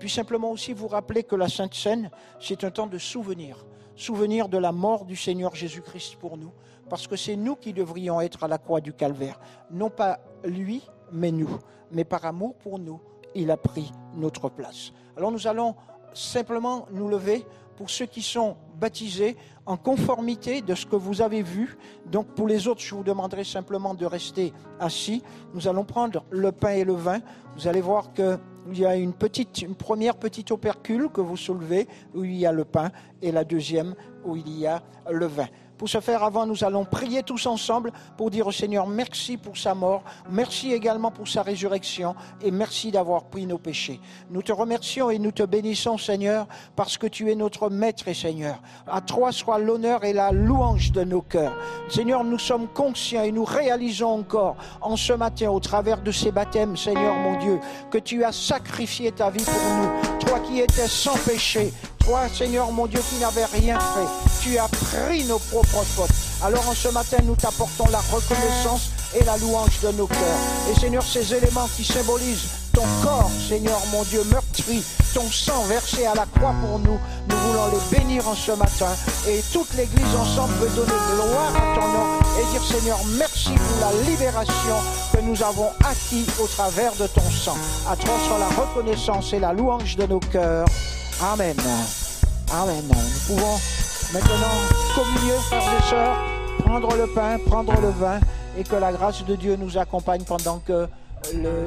Puis simplement aussi vous rappeler que la Sainte Seine, c'est un temps de souvenir. Souvenir de la mort du Seigneur Jésus-Christ pour nous. Parce que c'est nous qui devrions être à la croix du calvaire. Non pas lui, mais nous. Mais par amour pour nous, il a pris notre place. Alors nous allons simplement nous lever pour ceux qui sont baptisés en conformité de ce que vous avez vu. Donc pour les autres, je vous demanderai simplement de rester assis. Nous allons prendre le pain et le vin. Vous allez voir que il y a une, petite, une première petite opercule que vous soulevez où il y a le pain et la deuxième où il y a le vin. Pour ce faire, avant, nous allons prier tous ensemble pour dire au Seigneur merci pour sa mort, merci également pour sa résurrection et merci d'avoir pris nos péchés. Nous te remercions et nous te bénissons, Seigneur, parce que tu es notre Maître et Seigneur. À toi soit l'honneur et la louange de nos cœurs. Seigneur, nous sommes conscients et nous réalisons encore en ce matin, au travers de ces baptêmes, Seigneur mon Dieu, que tu as sacrifié ta vie pour nous. Toi qui étais sans péché, Seigneur mon Dieu, qui n'avais rien fait, tu as pris nos propres fautes. Alors en ce matin, nous t'apportons la reconnaissance et la louange de nos cœurs. Et Seigneur, ces éléments qui symbolisent ton corps, Seigneur mon Dieu, meurtri, ton sang versé à la croix pour nous, nous voulons les bénir en ce matin. Et toute l'Église ensemble veut donner gloire à ton nom et dire Seigneur, merci pour la libération que nous avons acquis au travers de ton sang. À toi soit la reconnaissance et la louange de nos cœurs. Amen. Amen. Nous pouvons maintenant communier, frères et sœurs, prendre le pain, prendre le vin, et que la grâce de Dieu nous accompagne pendant que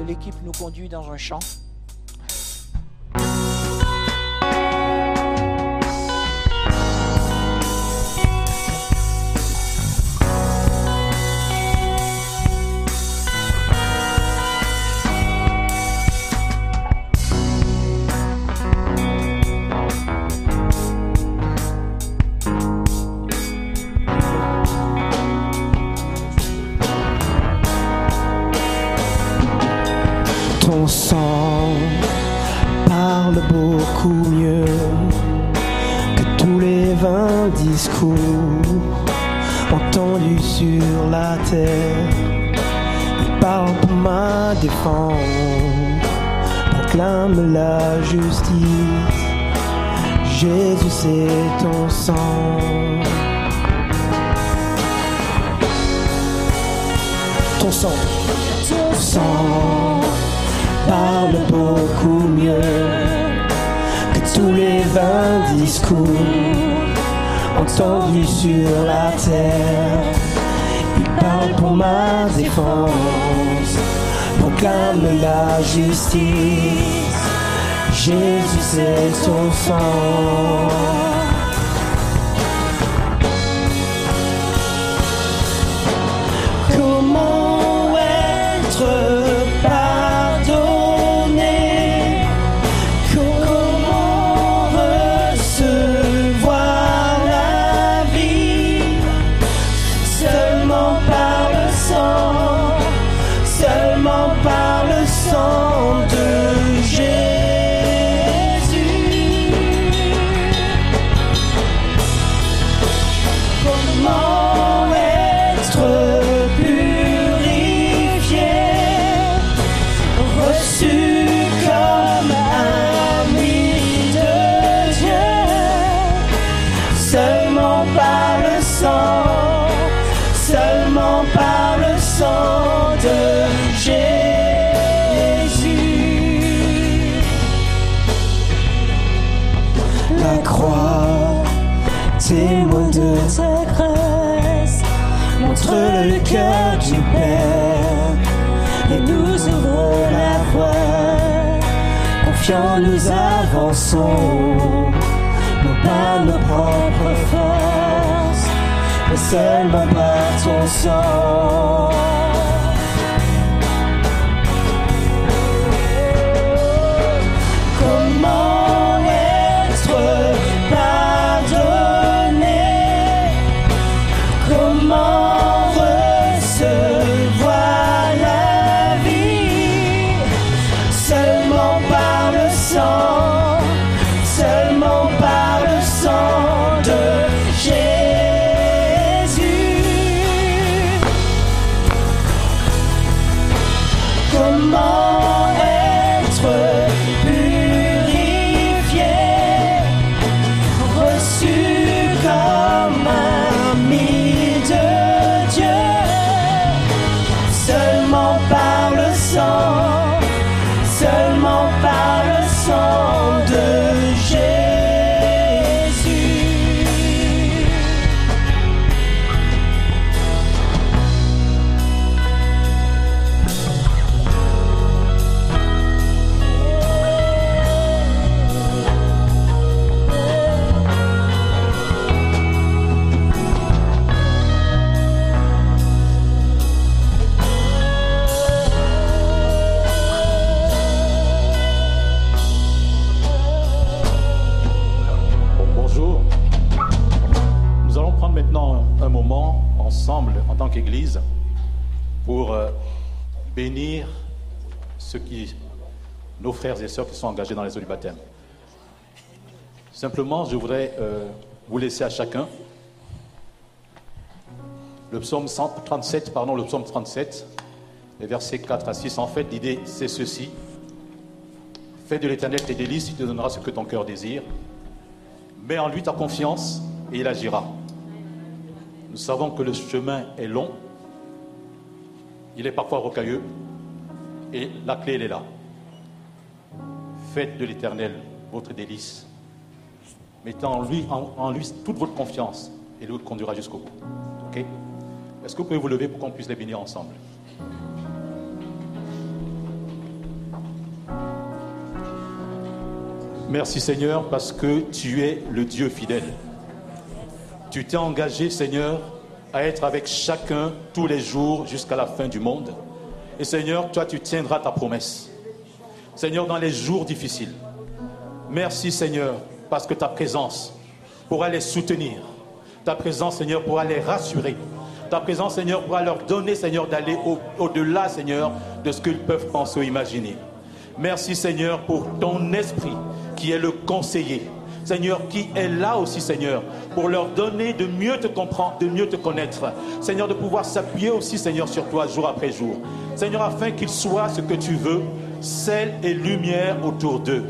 l'équipe nous conduit dans un chant. Ton sang parle beaucoup mieux que tous les vains discours entendus sur la terre. Il parle pour ma défense, proclame la justice. Jésus, c'est ton sang. Ton sang, ton sang parle beaucoup mieux que tous les vains discours entendus sur la terre. Il parle pour ma défense, proclame la justice. Jésus, c'est ton sang. Avançons, non par nos propres forces, mais seulement par ton. Ceux qui, nos frères et sœurs qui sont engagés dans les eaux du baptême. Simplement, je voudrais euh, vous laisser à chacun le psaume 137, pardon, le psaume 37, les versets 4 à 6. En fait, l'idée, c'est ceci. Fais de l'éternel tes délices, il te donnera ce que ton cœur désire. Mets en lui ta confiance et il agira. Nous savons que le chemin est long, il est parfois rocailleux et la clé elle est là. Faites de l'éternel votre délice. Mettez en lui, en, lui toute votre confiance et vous conduira jusqu'au bout. Ok? Est-ce que vous pouvez vous lever pour qu'on puisse les bénir ensemble? Merci Seigneur parce que tu es le Dieu fidèle. Tu t'es engagé Seigneur à être avec chacun tous les jours jusqu'à la fin du monde. Et Seigneur, toi tu tiendras ta promesse. Seigneur, dans les jours difficiles. Merci Seigneur parce que ta présence pourra les soutenir. Ta présence Seigneur pourra les rassurer. Ta présence Seigneur pourra leur donner Seigneur d'aller au- au-delà Seigneur de ce qu'ils peuvent penser ou imaginer. Merci Seigneur pour ton esprit qui est le conseiller. Seigneur, qui est là aussi, Seigneur, pour leur donner de mieux te comprendre, de mieux te connaître. Seigneur, de pouvoir s'appuyer aussi, Seigneur, sur toi jour après jour. Seigneur, afin qu'ils soient ce que tu veux, sel et lumière autour d'eux.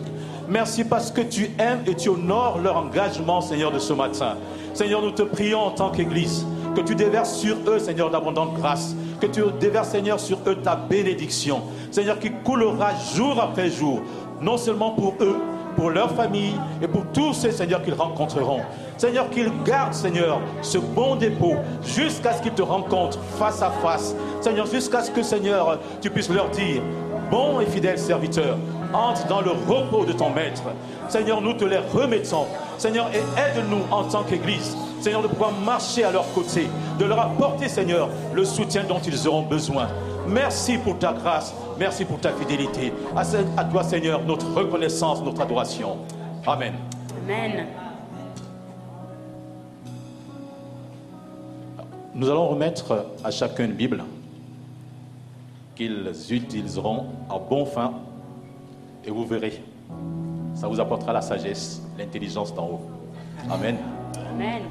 Merci parce que tu aimes et tu honores leur engagement, Seigneur, de ce matin. Seigneur, nous te prions en tant qu'Église que tu déverses sur eux, Seigneur, d'abondante grâce. Que tu déverses, Seigneur, sur eux ta bénédiction. Seigneur, qui coulera jour après jour, non seulement pour eux, pour leur famille et pour tous ces, Seigneur, qu'ils rencontreront. Seigneur, qu'ils gardent, Seigneur, ce bon dépôt jusqu'à ce qu'ils te rencontrent face à face. Seigneur, jusqu'à ce que, Seigneur, tu puisses leur dire, bon et fidèle serviteur, entre dans le repos de ton maître. Seigneur, nous te les remettons. Seigneur, et aide-nous en tant qu'Église, Seigneur, de pouvoir marcher à leur côté, de leur apporter, Seigneur, le soutien dont ils auront besoin. Merci pour ta grâce, merci pour ta fidélité. À, toi, Seigneur, notre reconnaissance, notre adoration. Amen. Amen. Nous allons remettre à chacun une Bible qu'ils utiliseront à bon fin et vous verrez, ça vous apportera la sagesse, l'intelligence d'en haut. Amen. Amen.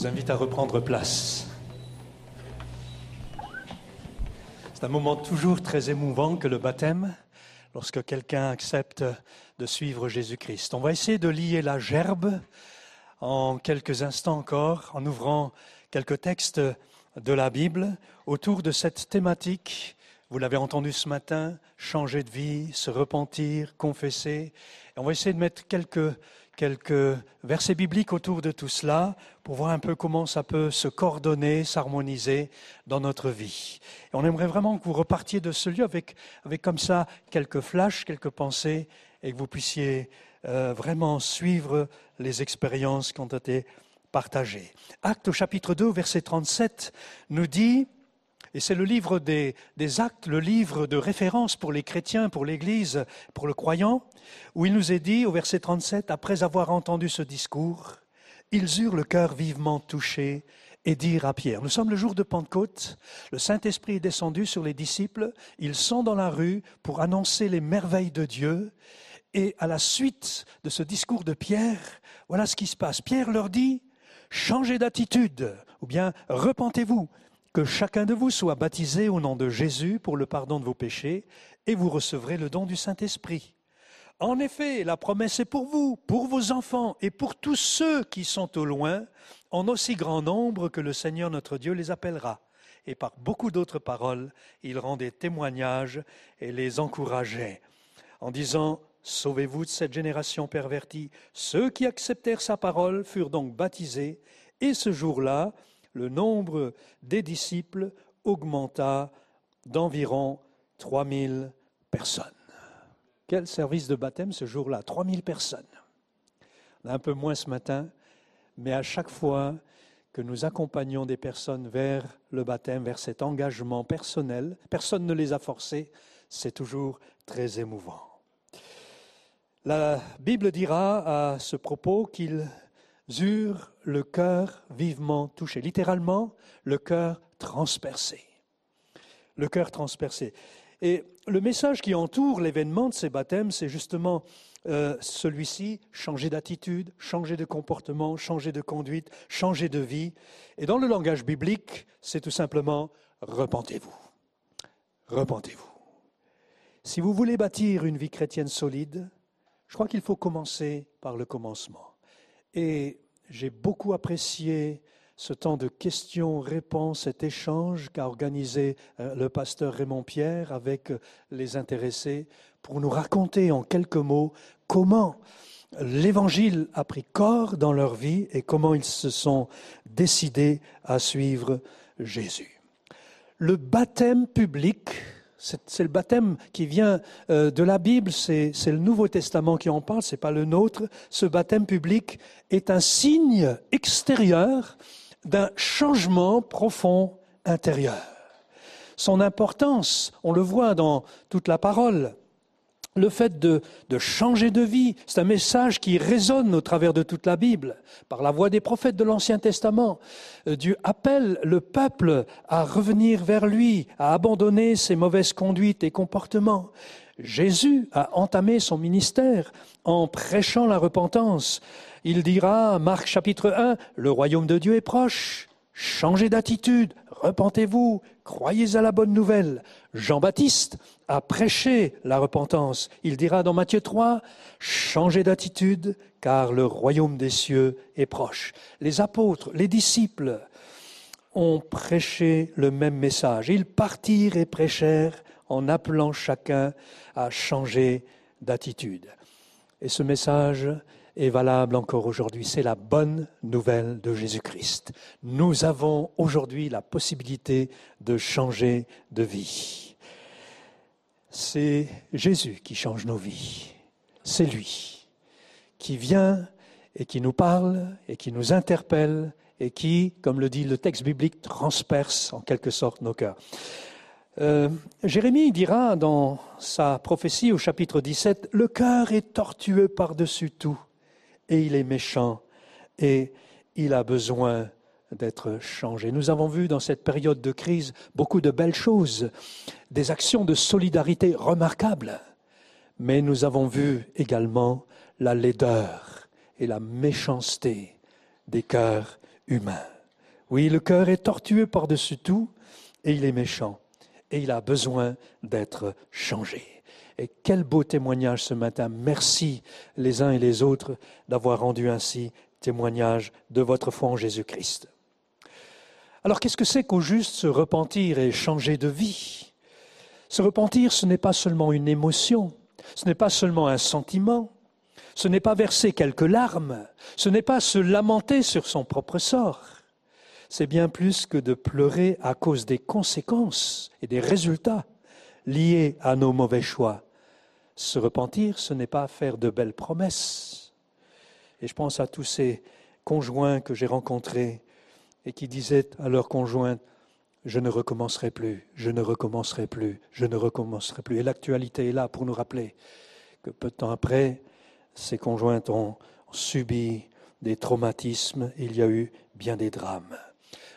Vous invite à reprendre place. C'est un moment toujours très émouvant que le baptême, lorsque quelqu'un accepte de suivre Jésus-Christ. On va essayer de lier la gerbe en quelques instants encore, en ouvrant quelques textes de la Bible autour de cette thématique. Vous l'avez entendu ce matin, changer de vie, se repentir, confesser. Et on va essayer de mettre quelques, quelques versets bibliques autour de tout cela pour voir un peu comment ça peut se coordonner, s'harmoniser dans notre vie. Et on aimerait vraiment que vous repartiez de ce lieu avec, avec comme ça quelques flashs, quelques pensées et que vous puissiez euh, vraiment suivre les expériences qui ont été partagées. Acte au chapitre 2, verset 37 nous dit, et c'est le livre des, des actes, le livre de référence pour les chrétiens, pour l'Église, pour le croyant, où il nous est dit au verset 37, après avoir entendu ce discours, ils eurent le cœur vivement touché et dirent à Pierre, nous sommes le jour de Pentecôte, le Saint-Esprit est descendu sur les disciples, ils sont dans la rue pour annoncer les merveilles de Dieu, et à la suite de ce discours de Pierre, voilà ce qui se passe. Pierre leur dit, changez d'attitude, ou bien repentez-vous, que chacun de vous soit baptisé au nom de Jésus pour le pardon de vos péchés, et vous recevrez le don du Saint-Esprit. En effet, la promesse est pour vous, pour vos enfants et pour tous ceux qui sont au loin, en aussi grand nombre que le Seigneur notre Dieu les appellera. Et par beaucoup d'autres paroles, il rendait témoignage et les encourageait, en disant, Sauvez-vous de cette génération pervertie. Ceux qui acceptèrent sa parole furent donc baptisés, et ce jour-là, le nombre des disciples augmenta d'environ 3000 personnes. Quel service de baptême ce jour-là? 3000 personnes. Un peu moins ce matin, mais à chaque fois que nous accompagnons des personnes vers le baptême, vers cet engagement personnel, personne ne les a forcés, c'est toujours très émouvant. La Bible dira à ce propos qu'ils eurent le cœur vivement touché, littéralement le cœur transpercé. Le cœur transpercé. Et le message qui entoure l'événement de ces baptêmes, c'est justement euh, celui-ci, changer d'attitude, changer de comportement, changer de conduite, changer de vie. Et dans le langage biblique, c'est tout simplement repentez-vous. Repentez-vous. Si vous voulez bâtir une vie chrétienne solide, je crois qu'il faut commencer par le commencement. Et j'ai beaucoup apprécié ce temps de questions-réponses, cet échange qu'a organisé euh, le pasteur Raymond Pierre avec euh, les intéressés pour nous raconter en quelques mots comment l'Évangile a pris corps dans leur vie et comment ils se sont décidés à suivre Jésus. Le baptême public, C'est le baptême qui vient euh, de la Bible, c'est le Nouveau Testament qui en parle, c'est pas le nôtre. Ce baptême public est un signe extérieur d'un changement profond intérieur. Son importance, on le voit dans toute la parole, le fait de, changer de vie, c'est un message qui résonne au travers de toute la Bible, par la voix des prophètes de l'Ancien Testament. Euh, Dieu appelle le peuple à revenir vers lui, à abandonner ses mauvaises conduites et comportements. Jésus a entamé son ministère en prêchant la repentance. Il dira, Marc chapitre 1, le royaume de Dieu est proche, changez d'attitude, repentez-vous, croyez à la bonne nouvelle. Jean-Baptiste a prêché la repentance. Il dira dans Matthieu 3, changez d'attitude, car le royaume des cieux est proche. Les apôtres, les disciples ont prêché le même message. Ils partirent et prêchèrent en appelant chacun à changer d'attitude. Et ce message est valable encore aujourd'hui. C'est la bonne nouvelle de Jésus-Christ. Nous avons aujourd'hui la possibilité de changer de vie. C'est Jésus qui change nos vies. C'est lui qui vient et qui nous parle et qui nous interpelle et qui, comme le dit le texte biblique, transperce en quelque sorte nos cœurs. Euh, Jérémie dira dans sa prophétie au chapitre 17, Le cœur est tortueux par-dessus tout et il est méchant et il a besoin d'être changé. Nous avons vu dans cette période de crise beaucoup de belles choses, des actions de solidarité remarquables, mais nous avons vu également la laideur et la méchanceté des cœurs humains. Oui, le cœur est tortueux par-dessus tout et il est méchant et il a besoin d'être changé. Et quel beau témoignage ce matin. Merci les uns et les autres d'avoir rendu ainsi témoignage de votre foi en Jésus-Christ. Alors qu'est-ce que c'est qu'au juste se repentir et changer de vie? Se repentir, ce n'est pas seulement une émotion, ce n'est pas seulement un sentiment, ce n'est pas verser quelques larmes, ce n'est pas se lamenter sur son propre sort. C'est bien plus que de pleurer à cause des conséquences et des résultats liés à nos mauvais choix se repentir, ce n'est pas faire de belles promesses. Et je pense à tous ces conjoints que j'ai rencontrés et qui disaient à leur conjointe, je ne recommencerai plus, je ne recommencerai plus, je ne recommencerai plus. Et l'actualité est là pour nous rappeler que peu de temps après, ces conjointes ont subi des traumatismes, il y a eu bien des drames.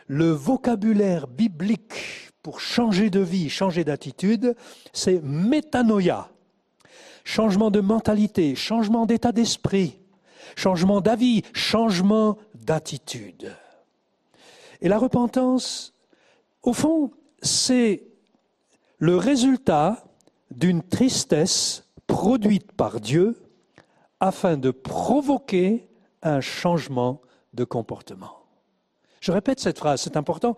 Le vocabulaire biblique pour changer de vie, changer d'attitude, c'est métanoïa changement de mentalité, changement d'état d'esprit, changement d'avis, changement d'attitude. Et la repentance, au fond, c'est le résultat d'une tristesse produite par Dieu afin de provoquer un changement de comportement. Je répète cette phrase, c'est important.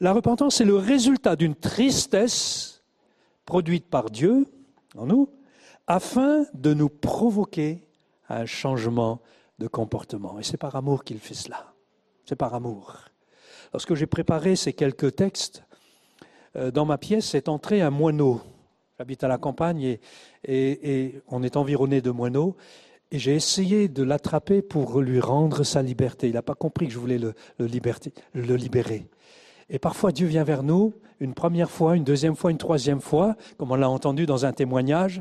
La repentance, c'est le résultat d'une tristesse produite par Dieu en nous afin de nous provoquer à un changement de comportement. Et c'est par amour qu'il fait cela. C'est par amour. Lorsque j'ai préparé ces quelques textes, euh, dans ma pièce est entré un moineau. J'habite à la campagne et, on est environné de moineaux. Et j'ai essayé de l'attraper pour lui rendre sa liberté. Il n'a pas compris que je voulais le, le libérer. Et parfois Dieu vient vers nous, une première fois, une deuxième fois, une troisième fois, comme on l'a entendu dans un témoignage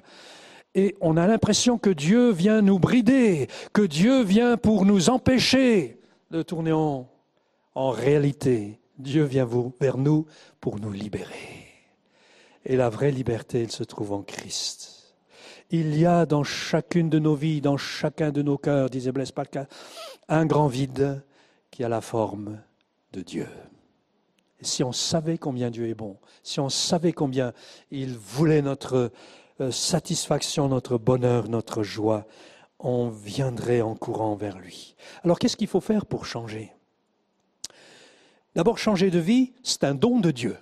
et on a l'impression que Dieu vient nous brider, que Dieu vient pour nous empêcher de tourner en, réalité. Dieu vient vers nous pour nous libérer. Et la vraie liberté, elle se trouve en Christ. Il y a dans chacune de nos vies, dans chacun de nos cœurs, disait Blaise Pascal, un grand vide qui a la forme de Dieu. Et si on savait combien Dieu est bon, si on savait combien il voulait notre, satisfaction, notre bonheur, notre joie, on viendrait en courant vers lui. Alors qu'est-ce qu'il faut faire pour changer? D'abord, changer de vie, c'est un don de Dieu.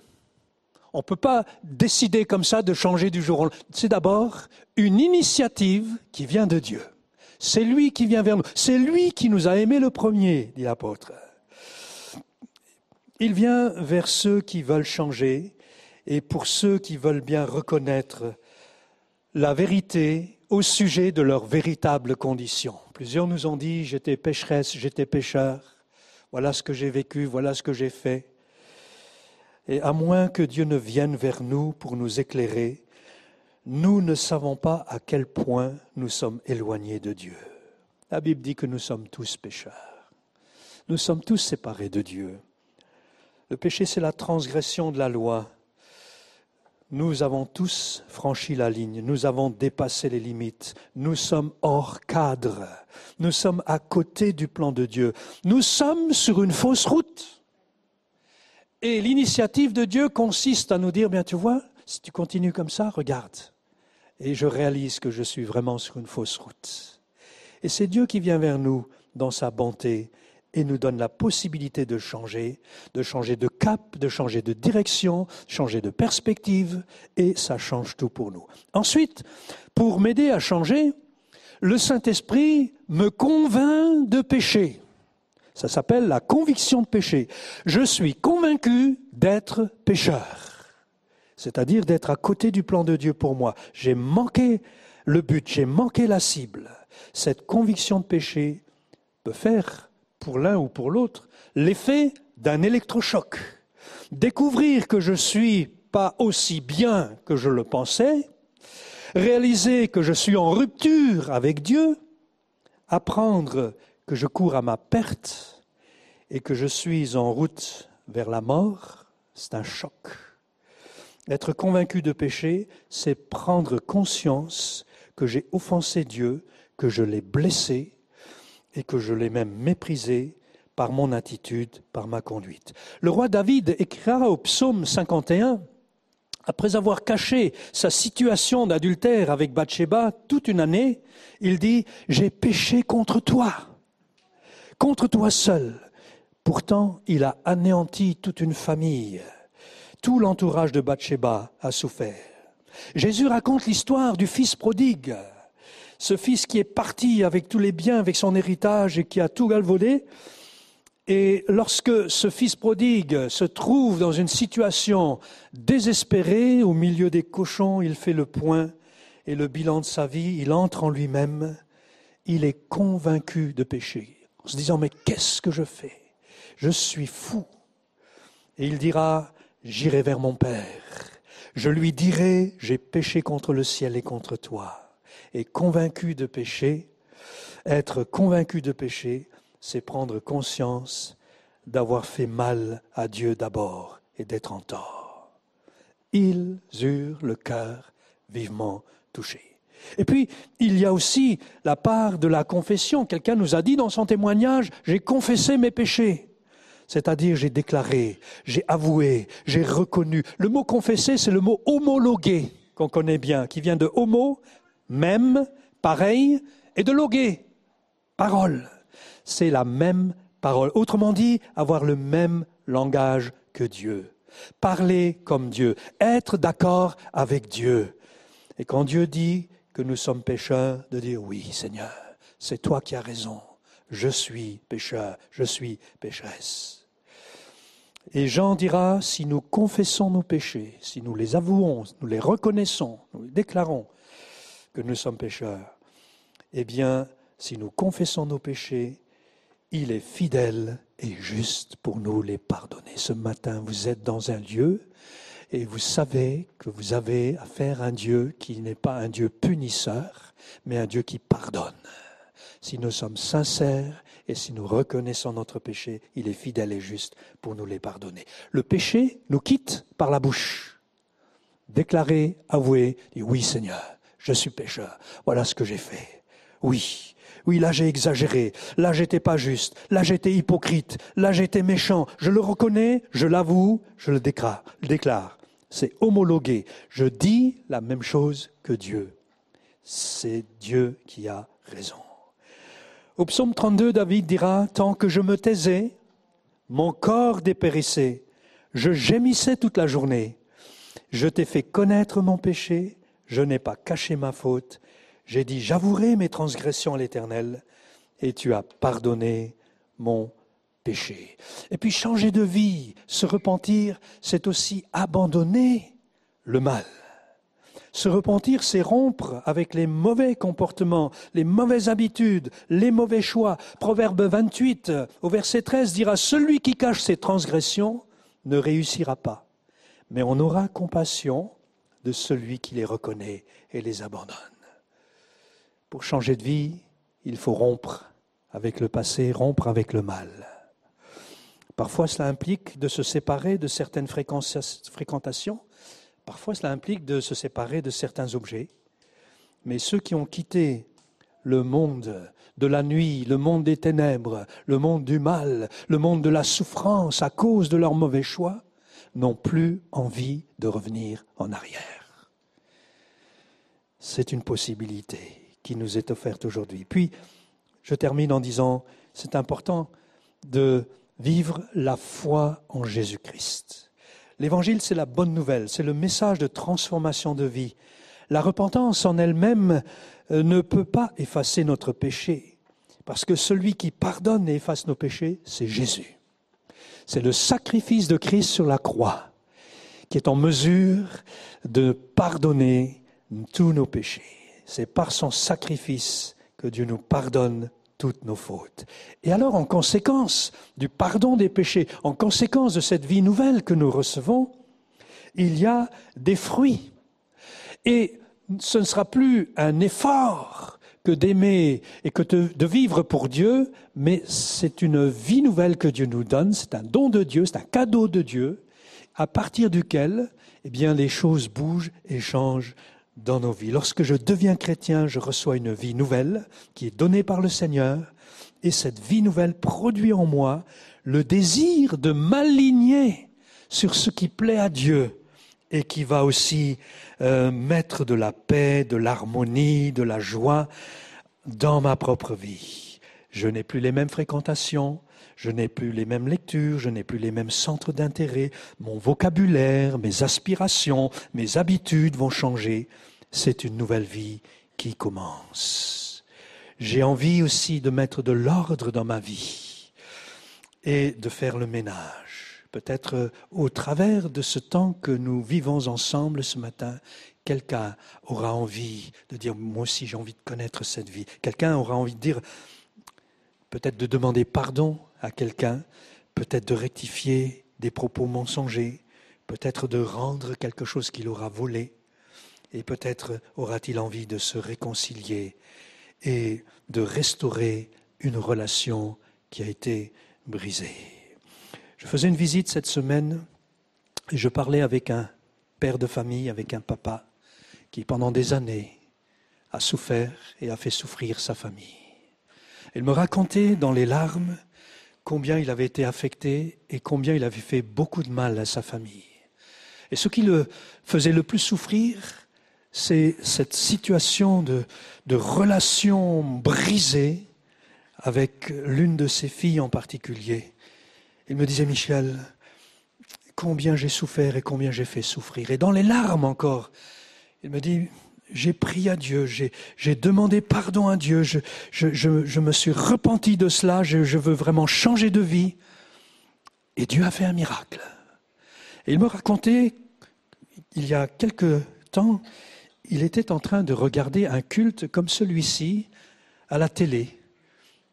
On ne peut pas décider comme ça de changer du jour au lendemain. C'est d'abord une initiative qui vient de Dieu. C'est lui qui vient vers nous. C'est lui qui nous a aimés le premier, dit l'apôtre. Il vient vers ceux qui veulent changer et pour ceux qui veulent bien reconnaître la vérité au sujet de leurs véritables conditions. Plusieurs nous ont dit, j'étais pécheresse, j'étais pécheur, voilà ce que j'ai vécu, voilà ce que j'ai fait. Et à moins que Dieu ne vienne vers nous pour nous éclairer, nous ne savons pas à quel point nous sommes éloignés de Dieu. La Bible dit que nous sommes tous pécheurs. Nous sommes tous séparés de Dieu. Le péché, c'est la transgression de la loi. Nous avons tous franchi la ligne, nous avons dépassé les limites, nous sommes hors cadre, nous sommes à côté du plan de Dieu, nous sommes sur une fausse route. Et l'initiative de Dieu consiste à nous dire, bien tu vois, si tu continues comme ça, regarde. Et je réalise que je suis vraiment sur une fausse route. Et c'est Dieu qui vient vers nous dans sa bonté et nous donne la possibilité de changer, de changer de cap, de changer de direction, changer de perspective, et ça change tout pour nous. Ensuite, pour m'aider à changer, le Saint-Esprit me convainc de péché. Ça s'appelle la conviction de péché. Je suis convaincu d'être pécheur, c'est-à-dire d'être à côté du plan de Dieu pour moi. J'ai manqué le but, j'ai manqué la cible. Cette conviction de péché peut faire pour l'un ou pour l'autre, l'effet d'un électrochoc. Découvrir que je suis pas aussi bien que je le pensais, réaliser que je suis en rupture avec Dieu, apprendre que je cours à ma perte et que je suis en route vers la mort, c'est un choc. Être convaincu de péché, c'est prendre conscience que j'ai offensé Dieu, que je l'ai blessé, et que je l'ai même méprisé par mon attitude, par ma conduite. Le roi David écrira au psaume 51, après avoir caché sa situation d'adultère avec Bathsheba toute une année, il dit, j'ai péché contre toi, contre toi seul. Pourtant, il a anéanti toute une famille. Tout l'entourage de Bathsheba a souffert. Jésus raconte l'histoire du fils prodigue ce fils qui est parti avec tous les biens, avec son héritage et qui a tout galvaudé. Et lorsque ce fils prodigue se trouve dans une situation désespérée, au milieu des cochons, il fait le point et le bilan de sa vie, il entre en lui-même, il est convaincu de péché, en se disant, mais qu'est-ce que je fais? Je suis fou. Et il dira, j'irai vers mon Père, je lui dirai, j'ai péché contre le ciel et contre toi est convaincu de péché. Être convaincu de péché, c'est prendre conscience d'avoir fait mal à Dieu d'abord et d'être en tort. Ils eurent le cœur vivement touché. Et puis, il y a aussi la part de la confession. Quelqu'un nous a dit dans son témoignage, j'ai confessé mes péchés. C'est-à-dire, j'ai déclaré, j'ai avoué, j'ai reconnu. Le mot confesser, c'est le mot homologué qu'on connaît bien, qui vient de homo, même, pareil, et de loguer, parole. C'est la même parole. Autrement dit, avoir le même langage que Dieu. Parler comme Dieu, être d'accord avec Dieu. Et quand Dieu dit que nous sommes pécheurs, de dire oui Seigneur, c'est toi qui as raison. Je suis pécheur, je suis pécheresse. Et Jean dira, si nous confessons nos péchés, si nous les avouons, nous les reconnaissons, nous les déclarons, que nous sommes pécheurs, eh bien, si nous confessons nos péchés, il est fidèle et juste pour nous les pardonner. Ce matin, vous êtes dans un lieu et vous savez que vous avez affaire à un Dieu qui n'est pas un Dieu punisseur, mais un Dieu qui pardonne. Si nous sommes sincères et si nous reconnaissons notre péché, il est fidèle et juste pour nous les pardonner. Le péché nous quitte par la bouche. Déclarer, avouer, dire oui Seigneur, je suis pécheur. Voilà ce que j'ai fait. Oui, oui, là j'ai exagéré, là j'étais pas juste, là j'étais hypocrite, là j'étais méchant. Je le reconnais, je l'avoue, je le déclare. C'est homologué. Je dis la même chose que Dieu. C'est Dieu qui a raison. Au psaume 32, David dira, Tant que je me taisais, mon corps dépérissait, je gémissais toute la journée. Je t'ai fait connaître mon péché, je n'ai pas caché ma faute, j'ai dit j'avouerai mes transgressions à l'Éternel, et tu as pardonné mon péché. Et puis changer de vie, se repentir, c'est aussi abandonner le mal. Se repentir, c'est rompre avec les mauvais comportements, les mauvaises habitudes, les mauvais choix. Proverbe 28, au verset 13, dira, Celui qui cache ses transgressions ne réussira pas, mais on aura compassion de celui qui les reconnaît et les abandonne. Pour changer de vie, il faut rompre avec le passé, rompre avec le mal. Parfois, cela implique de se séparer de certaines fréquentations Parfois, cela implique de se séparer de certains objets. Mais ceux qui ont quitté le monde de la nuit, le monde des ténèbres, le monde du mal, le monde de la souffrance à cause de leurs mauvais choix, n'ont plus envie de revenir en arrière. C'est une possibilité qui nous est offerte aujourd'hui. Puis, je termine en disant, c'est important de vivre la foi en Jésus-Christ. L'évangile, c'est la bonne nouvelle, c'est le message de transformation de vie. La repentance en elle-même euh, ne peut pas effacer notre péché, parce que celui qui pardonne et efface nos péchés, c'est Jésus. C'est le sacrifice de Christ sur la croix qui est en mesure de pardonner tous nos péchés. C'est par son sacrifice que Dieu nous pardonne toutes nos fautes. Et alors, en conséquence du pardon des péchés, en conséquence de cette vie nouvelle que nous recevons, il y a des fruits. Et ce ne sera plus un effort que d'aimer et que de, vivre pour Dieu, mais c'est une vie nouvelle que Dieu nous donne, c'est un don de Dieu, c'est un cadeau de Dieu, à partir duquel eh bien, les choses bougent et changent dans nos vies. Lorsque je deviens chrétien, je reçois une vie nouvelle qui est donnée par le Seigneur, et cette vie nouvelle produit en moi le désir de m'aligner sur ce qui plaît à Dieu et qui va aussi euh, mettre de la paix, de l'harmonie, de la joie dans ma propre vie. Je n'ai plus les mêmes fréquentations, je n'ai plus les mêmes lectures, je n'ai plus les mêmes centres d'intérêt, mon vocabulaire, mes aspirations, mes habitudes vont changer. C'est une nouvelle vie qui commence. J'ai envie aussi de mettre de l'ordre dans ma vie et de faire le ménage. Peut-être au travers de ce temps que nous vivons ensemble ce matin, quelqu'un aura envie de dire, moi aussi j'ai envie de connaître cette vie. Quelqu'un aura envie de dire, peut-être de demander pardon à quelqu'un, peut-être de rectifier des propos mensongers, peut-être de rendre quelque chose qu'il aura volé, et peut-être aura-t-il envie de se réconcilier et de restaurer une relation qui a été brisée. Je faisais une visite cette semaine et je parlais avec un père de famille, avec un papa qui pendant des années a souffert et a fait souffrir sa famille. Il me racontait dans les larmes combien il avait été affecté et combien il avait fait beaucoup de mal à sa famille. Et ce qui le faisait le plus souffrir, c'est cette situation de, de relation brisée avec l'une de ses filles en particulier. Il me disait, Michel, combien j'ai souffert et combien j'ai fait souffrir. Et dans les larmes encore, il me dit, j'ai prié à Dieu, j'ai demandé pardon à Dieu, je, je, je, me suis repenti de cela, je, veux vraiment changer de vie. Et Dieu a fait un miracle. Et il me racontait, il y a quelque temps, il était en train de regarder un culte comme celui-ci à la télé,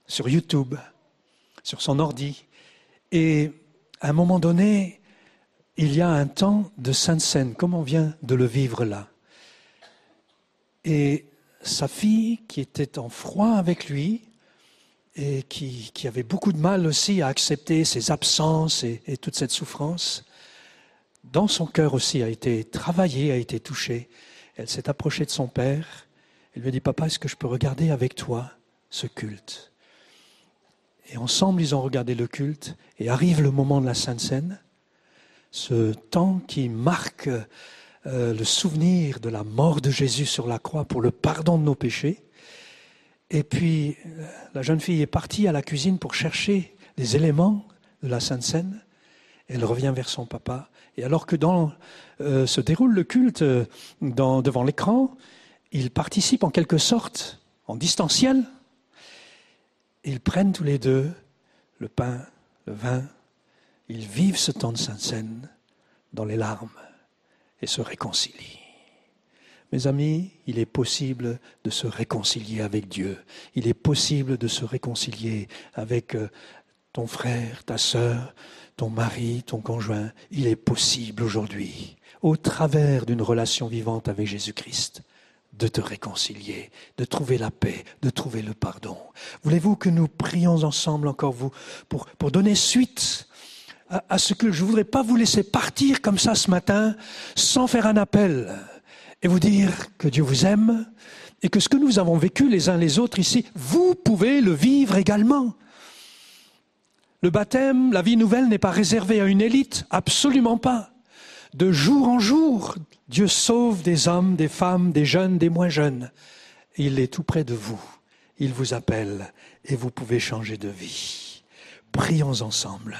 sur YouTube, sur son ordi. Et à un moment donné, il y a un temps de sainte scène, comme on vient de le vivre là. Et sa fille, qui était en froid avec lui, et qui, avait beaucoup de mal aussi à accepter ses absences et, et toute cette souffrance, dans son cœur aussi a été travaillée, a été touchée. Elle s'est approchée de son père. Elle lui a dit, Papa, est-ce que je peux regarder avec toi ce culte? Et ensemble, ils ont regardé le culte. Et arrive le moment de la Sainte Seine, ce temps qui marque euh, le souvenir de la mort de Jésus sur la croix pour le pardon de nos péchés. Et puis, euh, la jeune fille est partie à la cuisine pour chercher les éléments de la Sainte Seine. Elle revient vers son papa. Et alors que euh, se déroule le culte devant l'écran, ils participent en quelque sorte en distanciel. Ils prennent tous les deux le pain, le vin, ils vivent ce temps de Sainte Seine dans les larmes et se réconcilient. Mes amis, il est possible de se réconcilier avec Dieu. Il est possible de se réconcilier avec euh, ton frère, ta sœur, ton mari, ton conjoint. Il est possible aujourd'hui, au travers d'une relation vivante avec Jésus-Christ, de te réconcilier, de trouver la paix, de trouver le pardon. Voulez-vous que nous prions ensemble encore vous pour, donner suite à, à ce que je ne voudrais pas vous laisser partir comme ça ce matin sans faire un appel et vous dire que Dieu vous aime et que ce que nous avons vécu les uns les autres ici, vous pouvez le vivre également. Le baptême, la vie nouvelle n'est pas réservée à une élite, absolument pas. De jour en jour, Dieu sauve des hommes, des femmes, des jeunes, des moins jeunes. Il est tout près de vous. Il vous appelle et vous pouvez changer de vie. Prions ensemble.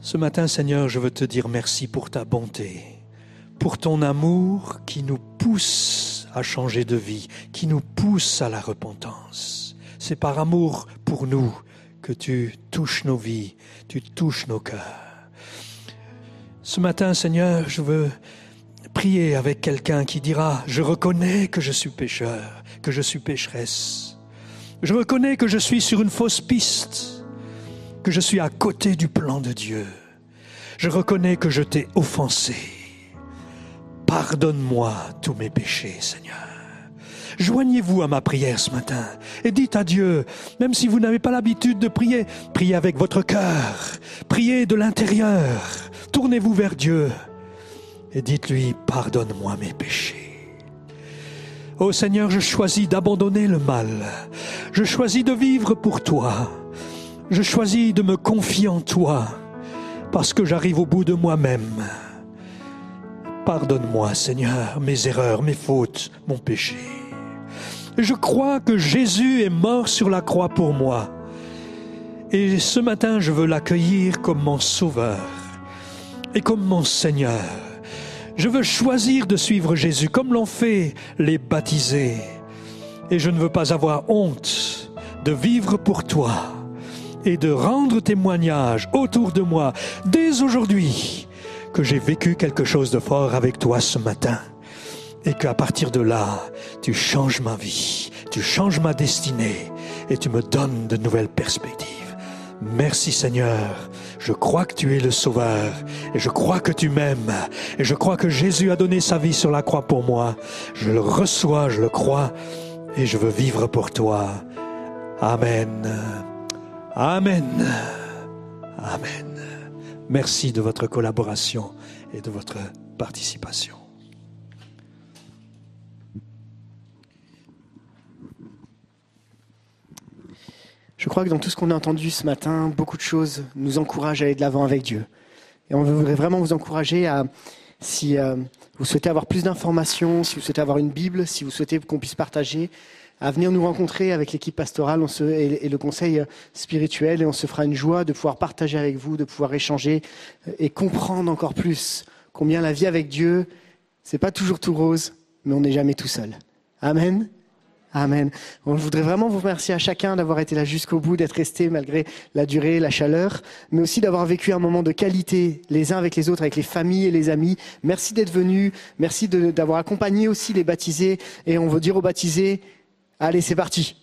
Ce matin, Seigneur, je veux te dire merci pour ta bonté, pour ton amour qui nous pousse à changer de vie, qui nous pousse à la repentance. C'est par amour pour nous que tu touches nos vies, tu touches nos cœurs. Ce matin, Seigneur, je veux prier avec quelqu'un qui dira, je reconnais que je suis pécheur, que je suis pécheresse. Je reconnais que je suis sur une fausse piste, que je suis à côté du plan de Dieu. Je reconnais que je t'ai offensé. Pardonne-moi tous mes péchés, Seigneur. Joignez-vous à ma prière ce matin et dites à Dieu, même si vous n'avez pas l'habitude de prier, priez avec votre cœur, priez de l'intérieur, tournez-vous vers Dieu et dites-lui, pardonne-moi mes péchés. Ô Seigneur, je choisis d'abandonner le mal, je choisis de vivre pour toi, je choisis de me confier en toi parce que j'arrive au bout de moi-même. Pardonne-moi, Seigneur, mes erreurs, mes fautes, mon péché. Je crois que Jésus est mort sur la croix pour moi. Et ce matin, je veux l'accueillir comme mon sauveur et comme mon Seigneur. Je veux choisir de suivre Jésus comme l'ont fait les baptisés. Et je ne veux pas avoir honte de vivre pour toi et de rendre témoignage autour de moi dès aujourd'hui que j'ai vécu quelque chose de fort avec toi ce matin et qu'à partir de là, tu changes ma vie, tu changes ma destinée et tu me donnes de nouvelles perspectives. Merci Seigneur, je crois que tu es le Sauveur et je crois que tu m'aimes et je crois que Jésus a donné sa vie sur la croix pour moi. Je le reçois, je le crois et je veux vivre pour toi. Amen. Amen. Amen. Merci de votre collaboration et de votre participation. Je crois que dans tout ce qu'on a entendu ce matin, beaucoup de choses nous encouragent à aller de l'avant avec Dieu. Et on voudrait vraiment vous encourager à, si euh, vous souhaitez avoir plus d'informations, si vous souhaitez avoir une Bible, si vous souhaitez qu'on puisse partager, à venir nous rencontrer avec l'équipe pastorale et, et, le conseil spirituel et on se fera une joie de pouvoir partager avec vous, de pouvoir échanger et comprendre encore plus combien la vie avec Dieu, c'est pas toujours tout rose, mais on n'est jamais tout seul. Amen. Amen. On voudrait vraiment vous remercier à chacun d'avoir été là jusqu'au bout, d'être resté malgré la durée, la chaleur, mais aussi d'avoir vécu un moment de qualité les uns avec les autres, avec les familles et les amis. Merci d'être venus. Merci d'avoir accompagné aussi les baptisés. Et on veut dire aux baptisés, allez, c'est parti.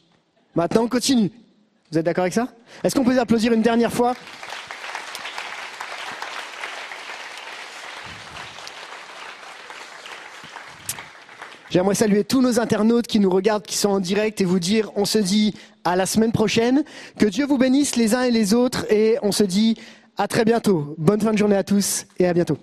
Maintenant, on continue. Vous êtes d'accord avec ça? Est-ce qu'on peut applaudir une dernière fois? J'aimerais saluer tous nos internautes qui nous regardent, qui sont en direct et vous dire, on se dit à la semaine prochaine. Que Dieu vous bénisse les uns et les autres et on se dit à très bientôt. Bonne fin de journée à tous et à bientôt.